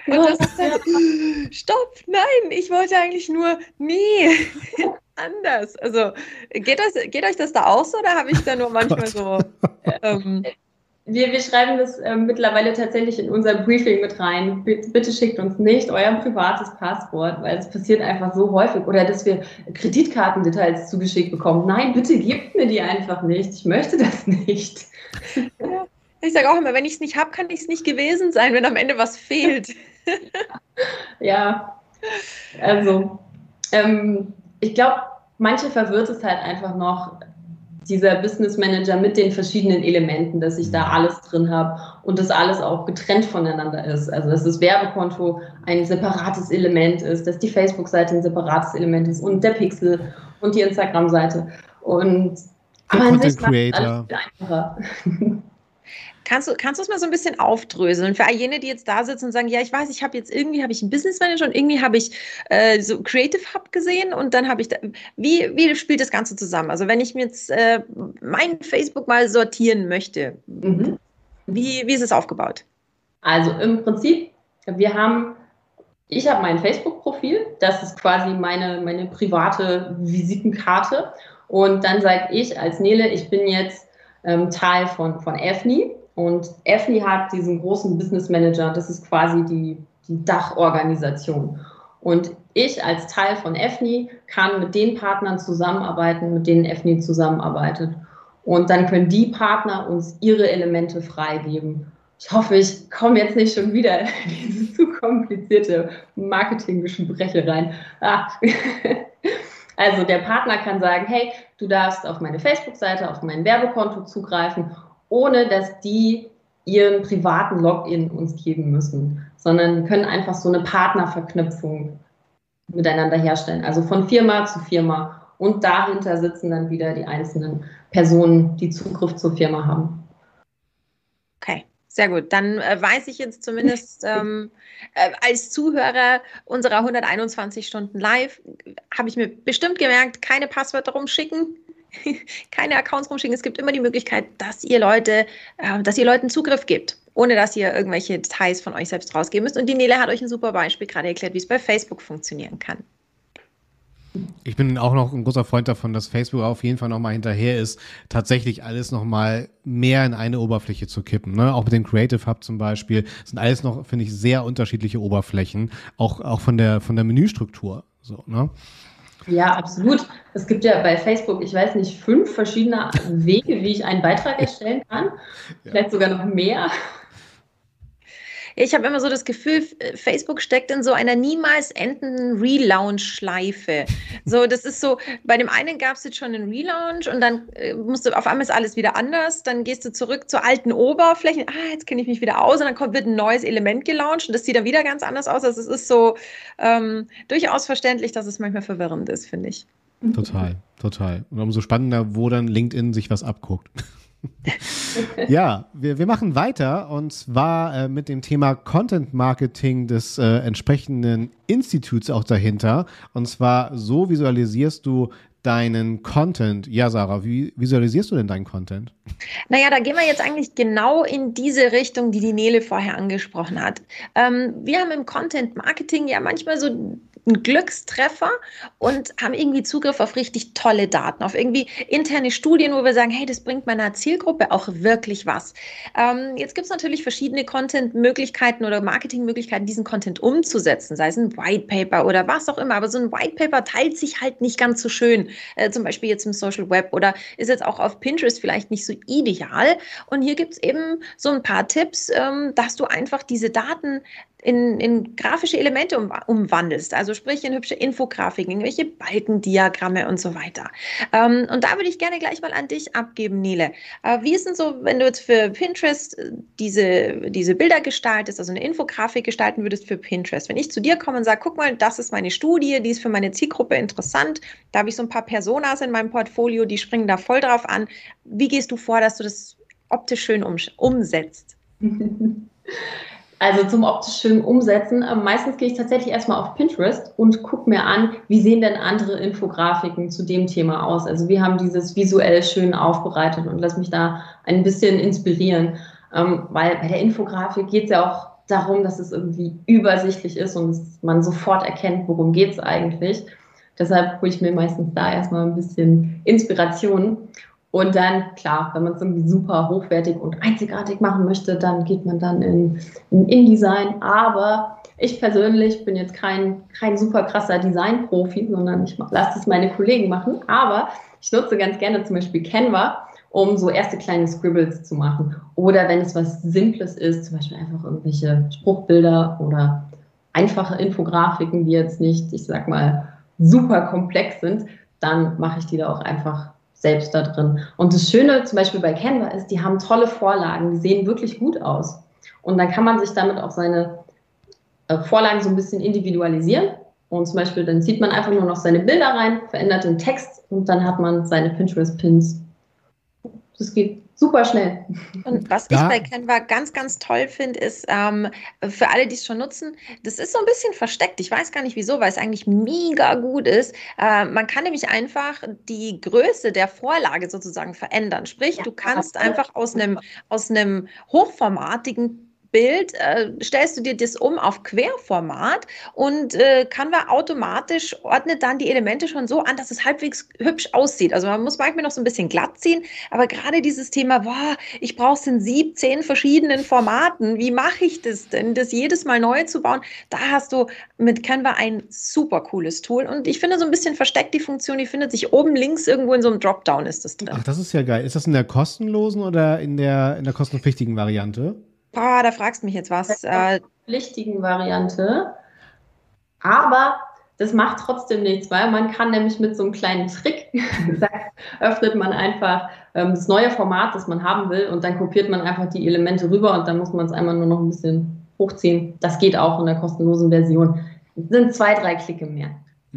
[SPEAKER 1] Und das ist dann, stopp, nein, ich wollte eigentlich nur, nee, anders. Also geht, das, geht euch das da auch so oder habe ich da nur manchmal so... Ähm,
[SPEAKER 3] wir, wir schreiben das äh, mittlerweile tatsächlich in unser Briefing mit rein. Bitte, bitte schickt uns nicht euer privates Passwort, weil es passiert einfach so häufig. Oder dass wir Kreditkartendetails zugeschickt bekommen. Nein, bitte gebt mir die einfach nicht. Ich möchte das nicht.
[SPEAKER 1] Ja. Ich sage auch immer, wenn ich es nicht habe, kann ich es nicht gewesen sein, wenn am Ende was fehlt.
[SPEAKER 3] ja, also ähm, ich glaube, manche verwirrt es halt einfach noch, dieser Business Manager mit den verschiedenen Elementen, dass ich da alles drin habe und das alles auch getrennt voneinander ist. Also dass das Werbekonto ein separates Element ist, dass die Facebook-Seite ein separates Element ist und der Pixel und die Instagram-Seite. Und
[SPEAKER 2] der aber Content Creator.
[SPEAKER 1] einfacher. Kannst du, kannst du es mal so ein bisschen aufdröseln für all jene, die jetzt da sitzen und sagen, ja, ich weiß, ich habe jetzt irgendwie habe ich einen Business Manager und irgendwie habe ich äh, so Creative Hub gesehen und dann habe ich da, wie, wie spielt das Ganze zusammen? Also wenn ich mir jetzt äh, mein Facebook mal sortieren möchte, mhm. wie, wie ist es aufgebaut?
[SPEAKER 3] Also im Prinzip, wir haben ich habe mein Facebook-Profil, das ist quasi meine, meine private Visitenkarte. Und dann sage ich als Nele, ich bin jetzt ähm, Teil von, von EFNI. Und EFNI hat diesen großen Business Manager, das ist quasi die, die Dachorganisation. Und ich als Teil von EFNI kann mit den Partnern zusammenarbeiten, mit denen EFNI zusammenarbeitet. Und dann können die Partner uns ihre Elemente freigeben. Ich hoffe, ich komme jetzt nicht schon wieder in diese zu komplizierte Marketinggespräche rein. Ah. Also der Partner kann sagen, hey, du darfst auf meine Facebook-Seite, auf mein Werbekonto zugreifen ohne dass die ihren privaten Login uns geben müssen, sondern können einfach so eine Partnerverknüpfung miteinander herstellen. Also von Firma zu Firma. Und dahinter sitzen dann wieder die einzelnen Personen, die Zugriff zur Firma haben.
[SPEAKER 1] Okay, sehr gut. Dann äh, weiß ich jetzt zumindest ähm, äh, als Zuhörer unserer 121 Stunden live, habe ich mir bestimmt gemerkt, keine Passwörter rumschicken, keine Accounts rumschicken. Es gibt immer die Möglichkeit, dass ihr Leute, äh, dass ihr Leuten Zugriff gibt, ohne dass ihr irgendwelche Details von euch selbst rausgeben müsst. Und die Nele hat euch ein super Beispiel gerade erklärt, wie es bei Facebook funktionieren kann.
[SPEAKER 2] Ich bin auch noch ein großer Freund davon, dass Facebook auf jeden Fall nochmal hinterher ist, tatsächlich alles nochmal mehr in eine Oberfläche zu kippen. Ne? Auch mit dem Creative Hub zum Beispiel das sind alles noch, finde ich, sehr unterschiedliche Oberflächen, auch, auch von der, von der Menüstruktur. So, ne?
[SPEAKER 3] Ja, absolut. Es gibt ja bei Facebook, ich weiß nicht, fünf verschiedene Wege, wie ich einen Beitrag erstellen kann. Vielleicht sogar noch mehr.
[SPEAKER 1] Ich habe immer so das Gefühl, Facebook steckt in so einer niemals endenden Relaunch-Schleife. So, das ist so, bei dem einen gab es jetzt schon einen Relaunch und dann äh, musst du, auf einmal ist alles wieder anders. Dann gehst du zurück zur alten Oberfläche. Ah, jetzt kenne ich mich wieder aus und dann kommt, wird ein neues Element gelauncht und das sieht dann wieder ganz anders aus. Also es ist so ähm, durchaus verständlich, dass es manchmal verwirrend ist, finde ich.
[SPEAKER 2] Total, total. Und umso spannender, wo dann LinkedIn sich was abguckt. ja, wir, wir machen weiter und zwar äh, mit dem Thema Content Marketing des äh, entsprechenden Instituts auch dahinter. Und zwar so visualisierst du deinen Content. Ja, Sarah, wie visualisierst du denn deinen Content?
[SPEAKER 1] Naja, da gehen wir jetzt eigentlich genau in diese Richtung, die die Nele vorher angesprochen hat. Ähm, wir haben im Content Marketing ja manchmal so einen Glückstreffer und haben irgendwie Zugriff auf richtig tolle Daten, auf irgendwie interne Studien, wo wir sagen, hey, das bringt meiner Zielgruppe auch wirklich was. Ähm, jetzt gibt es natürlich verschiedene Content-Möglichkeiten oder Marketing-Möglichkeiten, diesen Content umzusetzen, sei es ein White Paper oder was auch immer. Aber so ein White Paper teilt sich halt nicht ganz so schön, äh, zum Beispiel jetzt im Social Web oder ist jetzt auch auf Pinterest vielleicht nicht so ideal. Und hier gibt es eben so ein paar Tipps, ähm, dass du einfach diese Daten in, in grafische Elemente um, umwandelst, also sprich in hübsche Infografiken, irgendwelche Balkendiagramme und so weiter. Ähm, und da würde ich gerne gleich mal an dich abgeben, Nele. Äh, wie ist denn so, wenn du jetzt für Pinterest äh, diese, diese Bilder gestaltest, also eine Infografik gestalten würdest für Pinterest? Wenn ich zu dir komme und sage, guck mal, das ist meine Studie, die ist für meine Zielgruppe interessant, da habe ich so ein paar Personas in meinem Portfolio, die springen da voll drauf an. Wie gehst du vor, dass du das optisch schön um, umsetzt?
[SPEAKER 3] Also zum optisch schönen Umsetzen. Ähm, meistens gehe ich tatsächlich erstmal auf Pinterest und gucke mir an, wie sehen denn andere Infografiken zu dem Thema aus. Also wir haben dieses visuell schön aufbereitet und lass mich da ein bisschen inspirieren. Ähm, weil bei der Infografik geht es ja auch darum, dass es irgendwie übersichtlich ist und man sofort erkennt, worum geht es eigentlich. Deshalb hole ich mir meistens da erstmal ein bisschen Inspiration. Und dann, klar, wenn man es irgendwie super hochwertig und einzigartig machen möchte, dann geht man dann in, in InDesign. Aber ich persönlich bin jetzt kein, kein super krasser Design-Profi, sondern ich lasse es meine Kollegen machen. Aber ich nutze ganz gerne zum Beispiel Canva, um so erste kleine Scribbles zu machen. Oder wenn es was Simples ist, zum Beispiel einfach irgendwelche Spruchbilder oder einfache Infografiken, die jetzt nicht, ich sag mal, super komplex sind, dann mache ich die da auch einfach selbst da drin. Und das Schöne zum Beispiel bei Canva ist, die haben tolle Vorlagen, die sehen wirklich gut aus. Und dann kann man sich damit auch seine äh, Vorlagen so ein bisschen individualisieren. Und zum Beispiel dann zieht man einfach nur noch seine Bilder rein, verändert den Text und dann hat man seine Pinterest-Pins. Das geht super schnell.
[SPEAKER 1] Und was ja. ich bei Canva ganz, ganz toll finde, ist, ähm, für alle, die es schon nutzen, das ist so ein bisschen versteckt. Ich weiß gar nicht wieso, weil es eigentlich mega gut ist. Äh, man kann nämlich einfach die Größe der Vorlage sozusagen verändern. Sprich, ja. du kannst einfach aus einem, aus einem hochformatigen Bild äh, stellst du dir das um auf Querformat und äh, Canva automatisch ordnet dann die Elemente schon so an, dass es halbwegs hübsch aussieht. Also man muss manchmal noch so ein bisschen glatt ziehen, aber gerade dieses Thema, boah, ich brauche es in 17 verschiedenen Formaten, wie mache ich das denn, das jedes Mal neu zu bauen? Da hast du mit Canva ein super cooles Tool und ich finde so ein bisschen versteckt die Funktion, die findet sich oben links irgendwo in so einem Dropdown ist das drin.
[SPEAKER 2] Ach, das ist ja geil. Ist das in der kostenlosen oder in der, in der kostenpflichtigen Variante?
[SPEAKER 1] Ah, da fragst du mich jetzt was.
[SPEAKER 3] Äh, pflichtigen Variante. Aber das macht trotzdem nichts, weil man kann nämlich mit so einem kleinen Trick, öffnet man einfach ähm, das neue Format, das man haben will, und dann kopiert man einfach die Elemente rüber und dann muss man es einmal nur noch ein bisschen hochziehen. Das geht auch in der kostenlosen Version. Das sind zwei, drei Klicke mehr.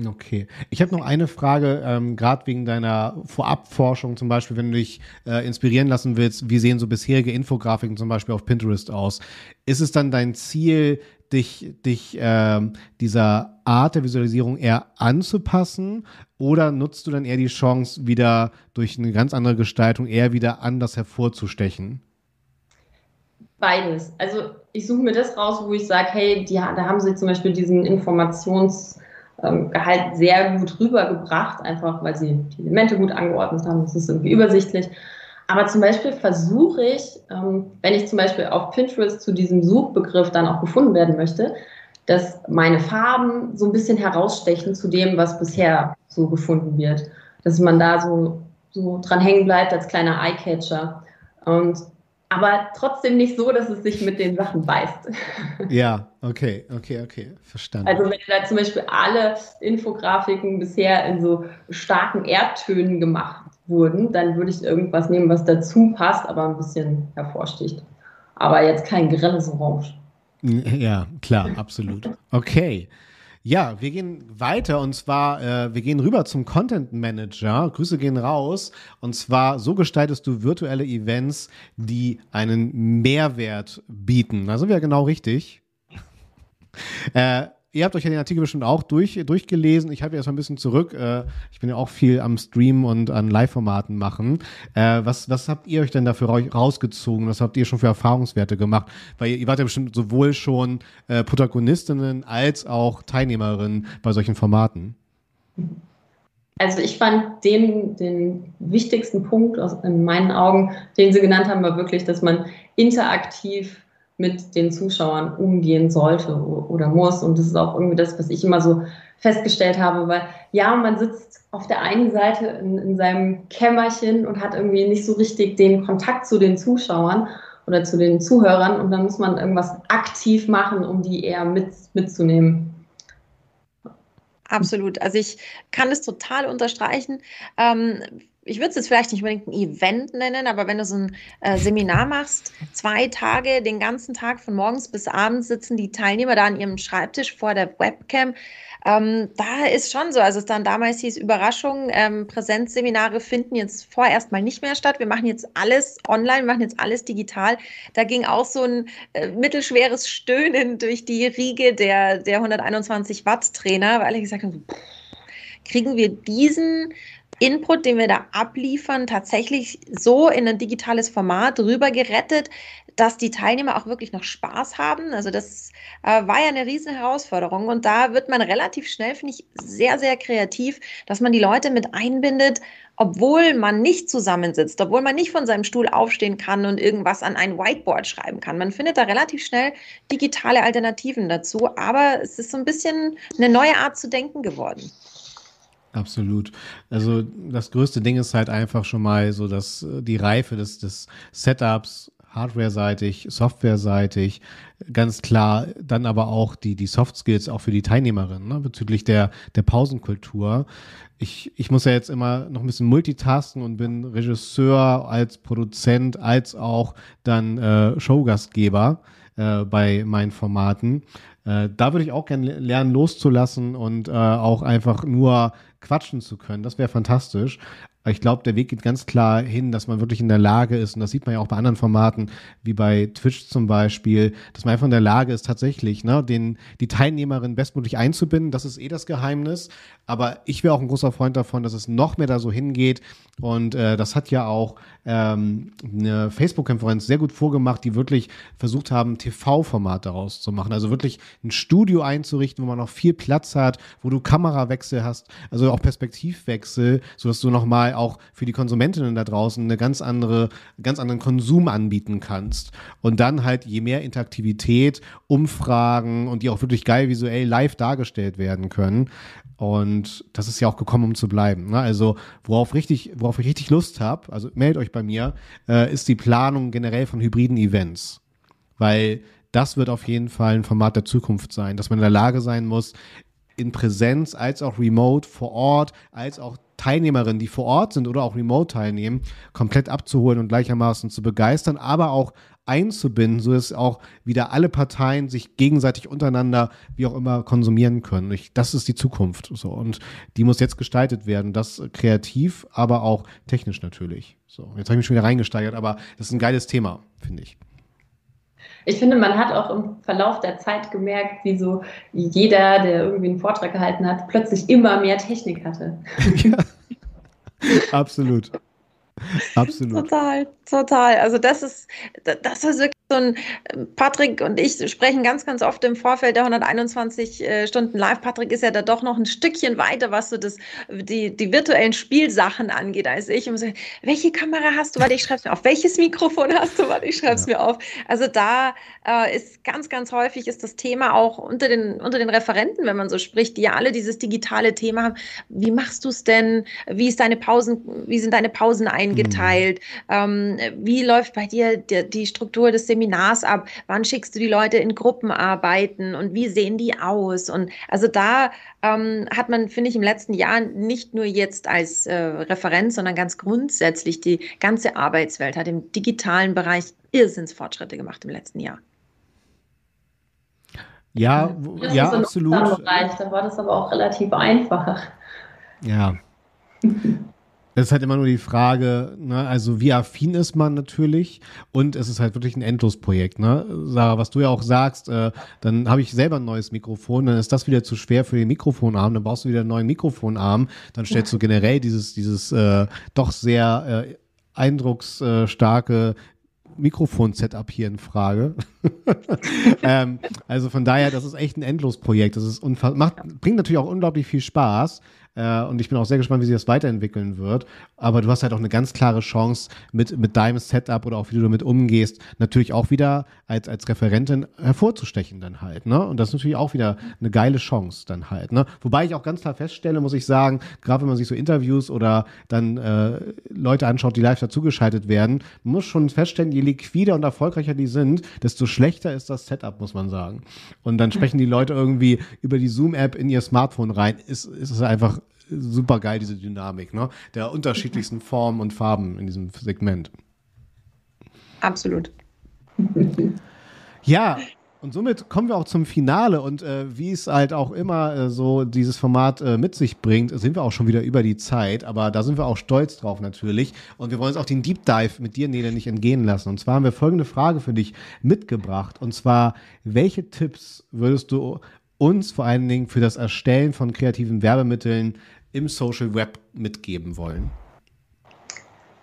[SPEAKER 2] Okay. Ich habe noch eine Frage, ähm, gerade wegen deiner Vorabforschung zum Beispiel, wenn du dich äh, inspirieren lassen willst, wie sehen so bisherige Infografiken zum Beispiel auf Pinterest aus? Ist es dann dein Ziel, dich, dich äh, dieser Art der Visualisierung eher anzupassen oder nutzt du dann eher die Chance, wieder durch eine ganz andere Gestaltung eher wieder anders hervorzustechen?
[SPEAKER 3] Beides. Also ich suche mir das raus, wo ich sage, hey, die, da haben sie zum Beispiel diesen Informations- ähm, Gehalt sehr gut rübergebracht, einfach weil sie die Elemente gut angeordnet haben. Das ist irgendwie übersichtlich. Aber zum Beispiel versuche ich, ähm, wenn ich zum Beispiel auf Pinterest zu diesem Suchbegriff dann auch gefunden werden möchte, dass meine Farben so ein bisschen herausstechen zu dem, was bisher so gefunden wird. Dass man da so, so dran hängen bleibt als kleiner Eyecatcher. Und aber trotzdem nicht so, dass es sich mit den Sachen beißt.
[SPEAKER 2] Ja, okay, okay, okay, verstanden.
[SPEAKER 3] Also wenn da zum Beispiel alle Infografiken bisher in so starken Erdtönen gemacht wurden, dann würde ich irgendwas nehmen, was dazu passt, aber ein bisschen hervorsticht. Aber jetzt kein grelles Orange.
[SPEAKER 2] Ja, klar, absolut. Okay. Ja, wir gehen weiter und zwar, äh, wir gehen rüber zum Content Manager. Grüße gehen raus. Und zwar, so gestaltest du virtuelle Events, die einen Mehrwert bieten. Da sind wir genau richtig. äh, Ihr habt euch ja den Artikel bestimmt auch durch, durchgelesen. Ich habe jetzt mal ein bisschen zurück. Äh, ich bin ja auch viel am Stream und an Live-Formaten machen. Äh, was, was habt ihr euch denn dafür rausgezogen? Was habt ihr schon für Erfahrungswerte gemacht? Weil ihr, ihr wart ja bestimmt sowohl schon äh, Protagonistinnen als auch Teilnehmerinnen bei solchen Formaten.
[SPEAKER 3] Also ich fand den, den wichtigsten Punkt aus, in meinen Augen, den Sie genannt haben, war wirklich, dass man interaktiv mit den Zuschauern umgehen sollte oder muss. Und das ist auch irgendwie das, was ich immer so festgestellt habe, weil ja, man sitzt auf der einen Seite in, in seinem Kämmerchen und hat irgendwie nicht so richtig den Kontakt zu den Zuschauern. oder zu den Zuhörern und dann muss man irgendwas aktiv machen, um die eher mit, mitzunehmen.
[SPEAKER 1] Absolut. Also ich kann es total unterstreichen. Ähm, ich würde es jetzt vielleicht nicht unbedingt ein Event nennen, aber wenn du so ein äh, Seminar machst, zwei Tage, den ganzen Tag von morgens bis abends sitzen die Teilnehmer da an ihrem Schreibtisch vor der Webcam. Ähm, da ist schon so, also es dann damals hieß Überraschung, ähm, Präsenzseminare finden jetzt vorerst mal nicht mehr statt. Wir machen jetzt alles online, wir machen jetzt alles digital. Da ging auch so ein äh, mittelschweres Stöhnen durch die Riege der, der 121 Watt Trainer, weil ich gesagt habe, kriegen wir diesen Input, den wir da abliefern, tatsächlich so in ein digitales Format rüber gerettet, dass die Teilnehmer auch wirklich noch Spaß haben. Also das äh, war ja eine riesen Herausforderung und da wird man relativ schnell, finde ich, sehr, sehr kreativ, dass man die Leute mit einbindet, obwohl man nicht zusammensitzt, obwohl man nicht von seinem Stuhl aufstehen kann und irgendwas an ein Whiteboard schreiben kann. Man findet da relativ schnell digitale Alternativen dazu, aber es ist so ein bisschen eine neue Art zu denken geworden.
[SPEAKER 2] Absolut. Also das größte Ding ist halt einfach schon mal so, dass äh, die Reife des, des Setups Hardware-seitig, Software-seitig, ganz klar, dann aber auch die, die Soft Skills auch für die Teilnehmerinnen ne, bezüglich der, der Pausenkultur. Ich, ich muss ja jetzt immer noch ein bisschen multitasken und bin Regisseur als Produzent, als auch dann äh, Showgastgeber äh, bei meinen Formaten. Äh, da würde ich auch gerne lernen, loszulassen und äh, auch einfach nur quatschen zu können. Das wäre fantastisch. Ich glaube, der Weg geht ganz klar hin, dass man wirklich in der Lage ist, und das sieht man ja auch bei anderen Formaten, wie bei Twitch zum Beispiel, dass man einfach in der Lage ist, tatsächlich ne, den, die Teilnehmerin bestmöglich einzubinden. Das ist eh das Geheimnis. Aber ich wäre auch ein großer Freund davon, dass es noch mehr da so hingeht. Und äh, das hat ja auch ähm, eine Facebook-Konferenz sehr gut vorgemacht, die wirklich versucht haben, TV-Format daraus zu machen. Also wirklich ein Studio einzurichten, wo man noch viel Platz hat, wo du Kamerawechsel hast, also auch Perspektivwechsel, sodass du nochmal auch für die Konsumentinnen da draußen eine ganz andere, ganz anderen Konsum anbieten kannst. Und dann halt je mehr Interaktivität, Umfragen und die auch wirklich geil visuell live dargestellt werden können. Und das ist ja auch gekommen, um zu bleiben. Ne? Also worauf richtig, worauf ich richtig Lust habe, also meldet euch bei mir, äh, ist die Planung generell von hybriden Events. Weil das wird auf jeden Fall ein Format der Zukunft sein, dass man in der Lage sein muss, in Präsenz als auch remote vor Ort, als auch Teilnehmerinnen, die vor Ort sind oder auch remote teilnehmen, komplett abzuholen und gleichermaßen zu begeistern, aber auch einzubinden, so dass auch wieder alle Parteien sich gegenseitig untereinander wie auch immer konsumieren können. Ich, das ist die Zukunft. So. Und die muss jetzt gestaltet werden. Das kreativ, aber auch technisch natürlich. So, jetzt habe ich mich schon wieder reingesteigert, aber das ist ein geiles Thema, finde ich.
[SPEAKER 3] Ich finde, man hat auch im Verlauf der Zeit gemerkt, wie so jeder, der irgendwie einen Vortrag gehalten hat, plötzlich immer mehr Technik hatte. Ja,
[SPEAKER 2] absolut. Absolut.
[SPEAKER 1] Total, total. Also das ist, das ist wirklich so ein, Patrick und ich sprechen ganz, ganz oft im Vorfeld der 121 äh, Stunden live. Patrick ist ja da doch noch ein Stückchen weiter, was so das, die, die virtuellen Spielsachen angeht, als ich. Und so, welche Kamera hast du? Warte, ich schreibe es mir auf. Welches Mikrofon hast du? Warte, ich schreibe es ja. mir auf. Also da äh, ist ganz, ganz häufig ist das Thema auch unter den, unter den Referenten, wenn man so spricht, die ja alle dieses digitale Thema haben. Wie machst du es denn? Wie ist deine Pausen, wie sind deine Pausen eingeteilt? Mhm. Ähm, wie läuft bei dir die, die Struktur des Seminars? Seminars ab? Wann schickst du die Leute in Gruppenarbeiten und wie sehen die aus? Und also da ähm, hat man, finde ich, im letzten Jahr nicht nur jetzt als äh, Referenz, sondern ganz grundsätzlich die ganze Arbeitswelt hat im digitalen Bereich Irrsinnsfortschritte gemacht im letzten Jahr.
[SPEAKER 2] Ja,
[SPEAKER 3] das
[SPEAKER 2] ja, absolut.
[SPEAKER 3] Bereich, da war das aber auch relativ einfach.
[SPEAKER 2] Ja. Es ist halt immer nur die Frage, ne, also wie affin ist man natürlich und es ist halt wirklich ein Endlosprojekt, ne? Sarah, was du ja auch sagst, äh, dann habe ich selber ein neues Mikrofon, dann ist das wieder zu schwer für den Mikrofonarm, dann brauchst du wieder einen neuen Mikrofonarm, dann stellst du generell dieses, dieses äh, doch sehr äh, eindrucksstarke Mikrofon-Setup hier in Frage. ähm, also von daher, das ist echt ein Endlosprojekt. Das ist macht, bringt natürlich auch unglaublich viel Spaß, Äh, und ich bin auch sehr gespannt, wie sich das weiterentwickeln wird. Aber du hast halt auch eine ganz klare Chance mit, mit deinem Setup oder auch wie du damit umgehst, natürlich auch wieder als, als Referentin hervorzustechen dann halt. Ne? Und das ist natürlich auch wieder eine geile Chance dann halt. Ne? Wobei ich auch ganz klar feststelle, muss ich sagen, gerade wenn man sich so Interviews oder dann äh, Leute anschaut, die live dazugeschaltet werden, man muss schon feststellen, je liquider und erfolgreicher die sind, desto schlechter ist das Setup, muss man sagen. Und dann sprechen die Leute irgendwie über die Zoom-App in ihr Smartphone rein. Ist, ist es einfach super geil, diese Dynamik, ne? Der unterschiedlichsten Formen und Farben in diesem Segment.
[SPEAKER 4] Absolut.
[SPEAKER 2] Ja, und somit kommen wir auch zum Finale und äh, wie es halt auch immer äh, so dieses Format äh, mit sich bringt, sind wir auch schon wieder über die Zeit, aber da sind wir auch stolz drauf natürlich und wir wollen uns auch den Deep Dive mit dir, Nele, nicht entgehen lassen. Und zwar haben wir folgende Frage für dich mitgebracht und zwar, welche Tipps würdest du uns vor allen Dingen für das Erstellen von kreativen Werbemitteln im Social Web mitgeben wollen?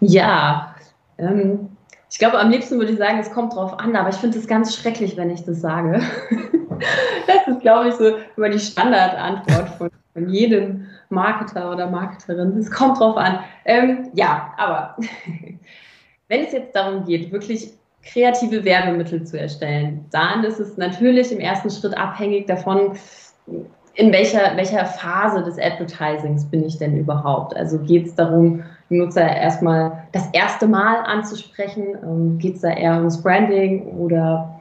[SPEAKER 3] Ja, ähm, ich glaube, am liebsten würde ich sagen, es kommt drauf an, aber ich finde es ganz schrecklich, wenn ich das sage. das ist, glaube ich, so immer die Standardantwort von, von jedem Marketer oder Marketerin. Es kommt drauf an. Ähm, ja, aber wenn es jetzt darum geht, wirklich kreative Werbemittel zu erstellen, dann ist es natürlich im ersten Schritt abhängig davon, in welcher, welcher Phase des Advertisings bin ich denn überhaupt? Also geht es darum, Nutzer erstmal das erste Mal anzusprechen? Ähm, Geht es da eher ums Branding oder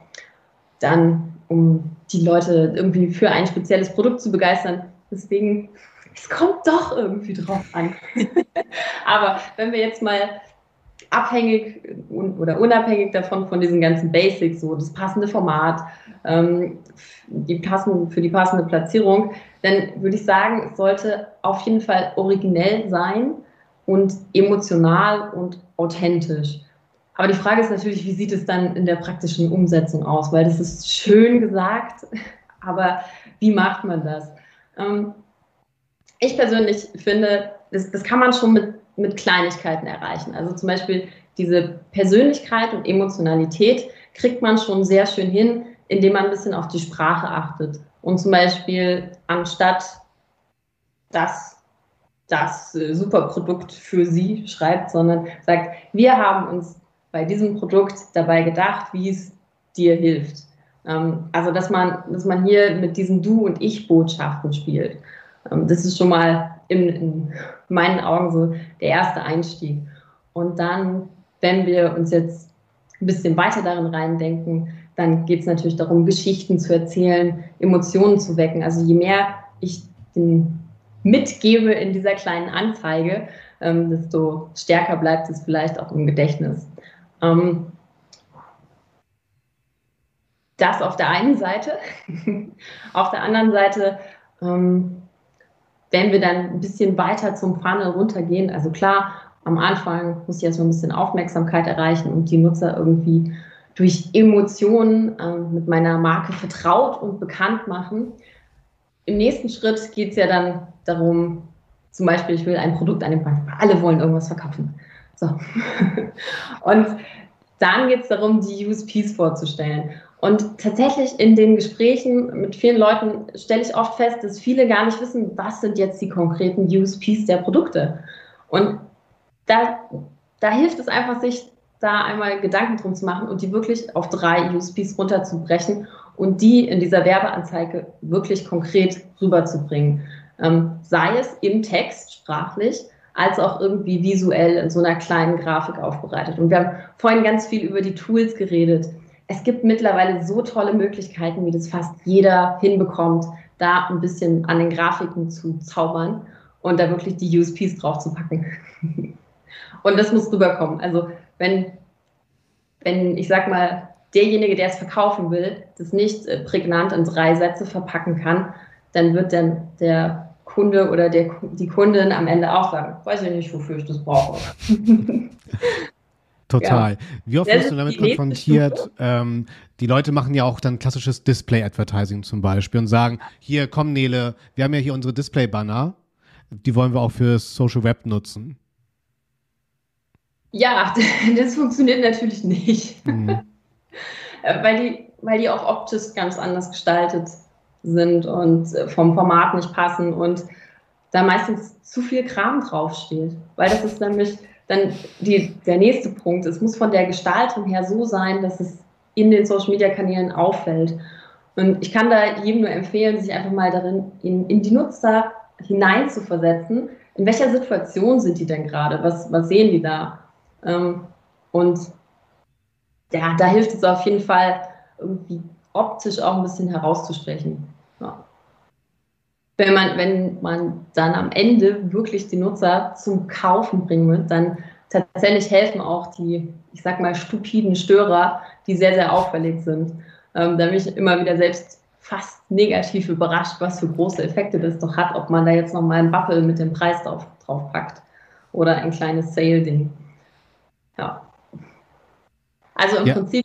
[SPEAKER 3] dann um die Leute irgendwie für ein spezielles Produkt zu begeistern? Deswegen, es kommt doch irgendwie drauf an. Aber wenn wir jetzt mal abhängig oder unabhängig davon von diesen ganzen Basics, so das passende Format, ähm, die passen, für die passende Platzierung, dann würde ich sagen, es sollte auf jeden Fall originell sein und emotional und authentisch. Aber die Frage ist natürlich, wie sieht es dann in der praktischen Umsetzung aus? Weil das ist schön gesagt, aber wie macht man das? Ähm, ich persönlich finde, das, das kann man schon mit, mit Kleinigkeiten erreichen. Also zum Beispiel diese Persönlichkeit und Emotionalität kriegt man schon sehr schön hin, indem man ein bisschen auf die Sprache achtet. Und zum Beispiel anstatt das das äh, Superprodukt für Sie schreibt, sondern sagt, wir haben uns bei diesem Produkt dabei gedacht, wie es dir hilft. Ähm, also, dass man, dass man hier mit diesen Du- und Ich-Botschaften spielt. Ähm, das ist schon mal in, in meinen Augen so der erste Einstieg. Und dann, wenn wir uns jetzt ein bisschen weiter darin reindenken, dann geht es natürlich darum, Geschichten zu erzählen, Emotionen zu wecken. Also je mehr ich den mitgebe in dieser kleinen Anzeige, ähm, desto stärker bleibt es vielleicht auch im Gedächtnis. Ähm, das auf der einen Seite. auf der anderen Seite, ähm, wenn wir dann ein bisschen weiter zum Funnel runtergehen, also klar, am Anfang muss ich erstmal ein bisschen Aufmerksamkeit erreichen und die Nutzer irgendwie durch Emotionen ähm, mit meiner Marke vertraut und bekannt machen. Im nächsten Schritt geht es ja dann darum, zum Beispiel, ich will ein Produkt an den Markt. Alle wollen irgendwas verkaufen. So. Und dann geht es darum, die USPs vorzustellen. Und tatsächlich in den Gesprächen mit vielen Leuten stelle ich oft fest, dass viele gar nicht wissen, was sind jetzt die konkreten USPs der Produkte. Und da, da hilft es einfach, sich da einmal Gedanken drum zu machen und die wirklich auf drei USPs runterzubrechen und die in dieser Werbeanzeige wirklich konkret rüberzubringen ähm, sei es im Text sprachlich, als auch irgendwie visuell in so einer kleinen Grafik aufbereitet. Und wir haben vorhin ganz viel über die Tools geredet. Es gibt mittlerweile so tolle Möglichkeiten, wie das fast jeder hinbekommt, da ein bisschen an den Grafiken zu zaubern und da wirklich die USPs drauf zu packen. und das muss rüberkommen. Also wenn, wenn ich sag mal, derjenige, der es verkaufen will, das nicht äh, prägnant in drei Sätze verpacken kann, dann wird dann der Kunde oder der, die Kundin am Ende auch sagen, weiß ich nicht, wofür ich das brauche.
[SPEAKER 2] Total. Ja. Wie oft wirst du damit konfrontiert? Ähm, die Leute machen ja auch dann klassisches Display-Advertising zum Beispiel und sagen, hier, komm Nele, wir haben ja hier unsere Display-Banner, die wollen wir auch fürs Social Web nutzen.
[SPEAKER 3] Ja, das funktioniert natürlich nicht. Mhm. weil, die, weil die auch optisch ganz anders gestaltet sind und äh, vom Format nicht passen. Und da meistens zu viel Kram draufsteht. Weil das ist nämlich dann die, der nächste Punkt. Es muss von der Gestaltung her so sein, dass es in den Social Media Kanälen auffällt. Und ich kann da jedem nur empfehlen, sich einfach mal darin in, in die Nutzer hinein zu versetzen. In welcher Situation sind die denn gerade? Was, was sehen die da? Ähm, und ja, da hilft es auf jeden Fall, irgendwie optisch auch ein bisschen herauszusprechen. Wenn man, wenn man dann am Ende wirklich die Nutzer zum Kaufen bringen wird, dann tatsächlich helfen auch die, ich sag mal, stupiden Störer, die sehr, sehr auffällig sind. Ähm, da bin ich immer wieder selbst fast negativ überrascht, was für große Effekte das doch hat, ob man da jetzt nochmal einen Bubble mit dem Preis drauf, drauf packt oder ein kleines Sale-Ding. Ja. Also im ja. Prinzip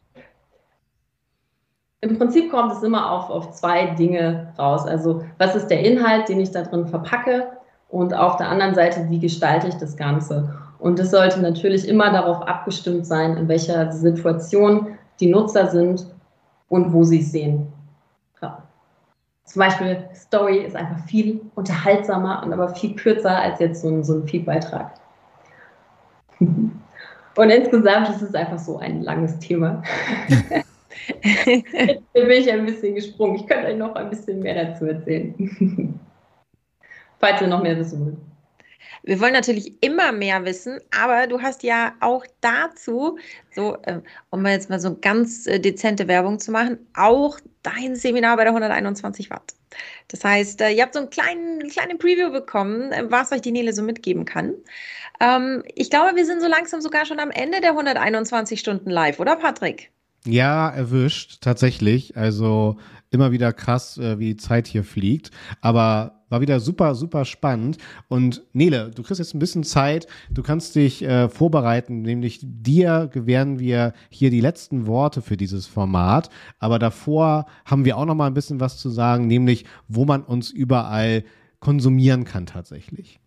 [SPEAKER 3] im Prinzip kommt es immer auf, auf zwei Dinge raus. Also was ist der Inhalt, den ich da drin verpacke und auf der anderen Seite, wie gestalte ich das Ganze. Und das sollte natürlich immer darauf abgestimmt sein, in welcher Situation die Nutzer sind und wo sie es sehen. Ja. Zum Beispiel Story ist einfach viel unterhaltsamer und aber viel kürzer als jetzt so ein, so ein Feedbeitrag. Und insgesamt ist es einfach so ein langes Thema. Jetzt bin ich ein bisschen gesprungen. Ich könnte euch noch ein bisschen mehr dazu erzählen. Falls ihr noch mehr wissen wollt.
[SPEAKER 1] Wir wollen natürlich immer mehr wissen, aber du hast ja auch dazu, so, äh, um jetzt mal so ganz äh, dezente Werbung zu machen, auch dein Seminar bei der 121 Watt. Das heißt, äh, ihr habt so einen kleinen, kleinen Preview bekommen, was euch die Nele so mitgeben kann. Ähm, ich glaube, wir sind so langsam sogar schon am Ende der 121 Stunden live, oder Patrick?
[SPEAKER 2] Ja, erwischt, tatsächlich. Also immer wieder krass, äh, wie die Zeit hier fliegt. Aber war wieder super, super spannend. Und Nele, du kriegst jetzt ein bisschen Zeit. Du kannst dich äh, vorbereiten, nämlich dir gewähren wir hier die letzten Worte für dieses Format. Aber davor haben wir auch noch mal ein bisschen was zu sagen, nämlich wo man uns überall konsumieren kann tatsächlich.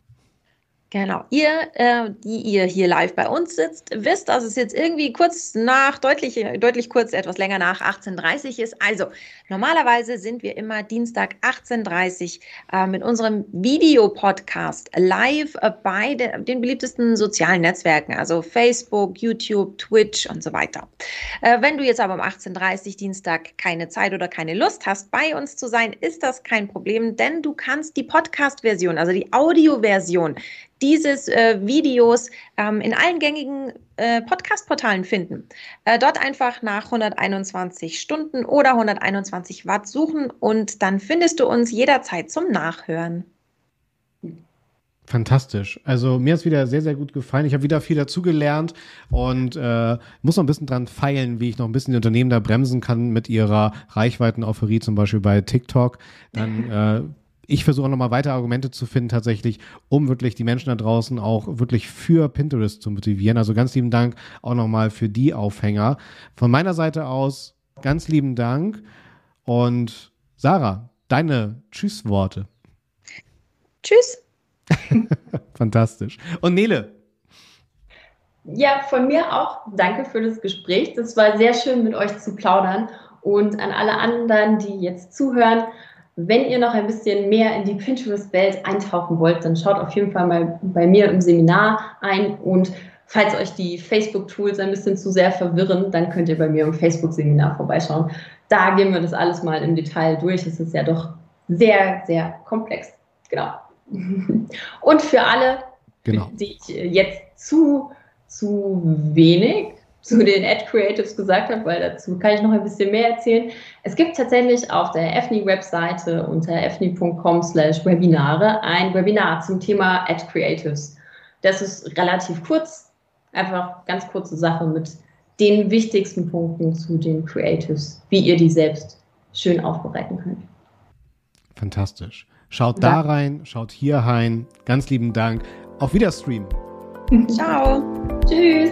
[SPEAKER 1] Genau. Ihr, äh, die ihr hier live bei uns sitzt, wisst, dass es jetzt irgendwie kurz nach, deutlich, deutlich kurz, etwas länger nach 18.30 ist. Also, normalerweise sind wir immer Dienstag 18.30 äh, mit unserem Videopodcast live äh, bei de, den beliebtesten sozialen Netzwerken, also Facebook, YouTube, Twitch und so weiter. Äh, wenn du jetzt aber um 18.30 Dienstag keine Zeit oder keine Lust hast, bei uns zu sein, ist das kein Problem, denn du kannst die Podcast-Version, also die Audio-Version, dieses äh, Videos ähm, in allen gängigen äh, Podcast-Portalen finden. Äh, dort einfach nach 121 Stunden oder 121 Watt suchen und dann findest du uns jederzeit zum Nachhören.
[SPEAKER 2] Fantastisch. Also mir ist wieder sehr, sehr gut gefallen. Ich habe wieder viel dazugelernt und äh, muss noch ein bisschen dran feilen, wie ich noch ein bisschen die Unternehmen da bremsen kann mit ihrer Reichweiteneuphorie, zum Beispiel bei TikTok. Dann äh, ich versuche auch nochmal weitere Argumente zu finden, tatsächlich, um wirklich die Menschen da draußen auch wirklich für Pinterest zu motivieren. Also ganz lieben Dank auch nochmal für die Aufhänger. Von meiner Seite aus ganz lieben Dank. Und Sarah, deine Tschüssworte.
[SPEAKER 1] Tschüss.
[SPEAKER 2] Fantastisch. Und Nele.
[SPEAKER 3] Ja, von mir auch danke für das Gespräch. Das war sehr schön mit euch zu plaudern. Und an alle anderen, die jetzt zuhören, wenn ihr noch ein bisschen mehr in die Pinterest-Welt eintauchen wollt, dann schaut auf jeden Fall mal bei mir im Seminar ein und falls euch die Facebook-Tools ein bisschen zu sehr verwirren, dann könnt ihr bei mir im Facebook-Seminar vorbeischauen. Da gehen wir das alles mal im Detail durch. Es ist ja doch sehr, sehr komplex. Genau. Und für alle, genau. die ich jetzt zu, zu wenig zu den Ad Creatives gesagt habe, weil dazu kann ich noch ein bisschen mehr erzählen. Es gibt tatsächlich auf der EFNI-Webseite unter efni.com slash Webinare ein Webinar zum Thema Ad Creatives. Das ist relativ kurz, einfach ganz kurze Sache mit den wichtigsten Punkten zu den Creatives, wie ihr die selbst schön aufbereiten könnt.
[SPEAKER 2] Fantastisch. Schaut da rein, schaut hier rein. Ganz lieben Dank. Auf Wiederstream.
[SPEAKER 3] Ciao. Tschüss.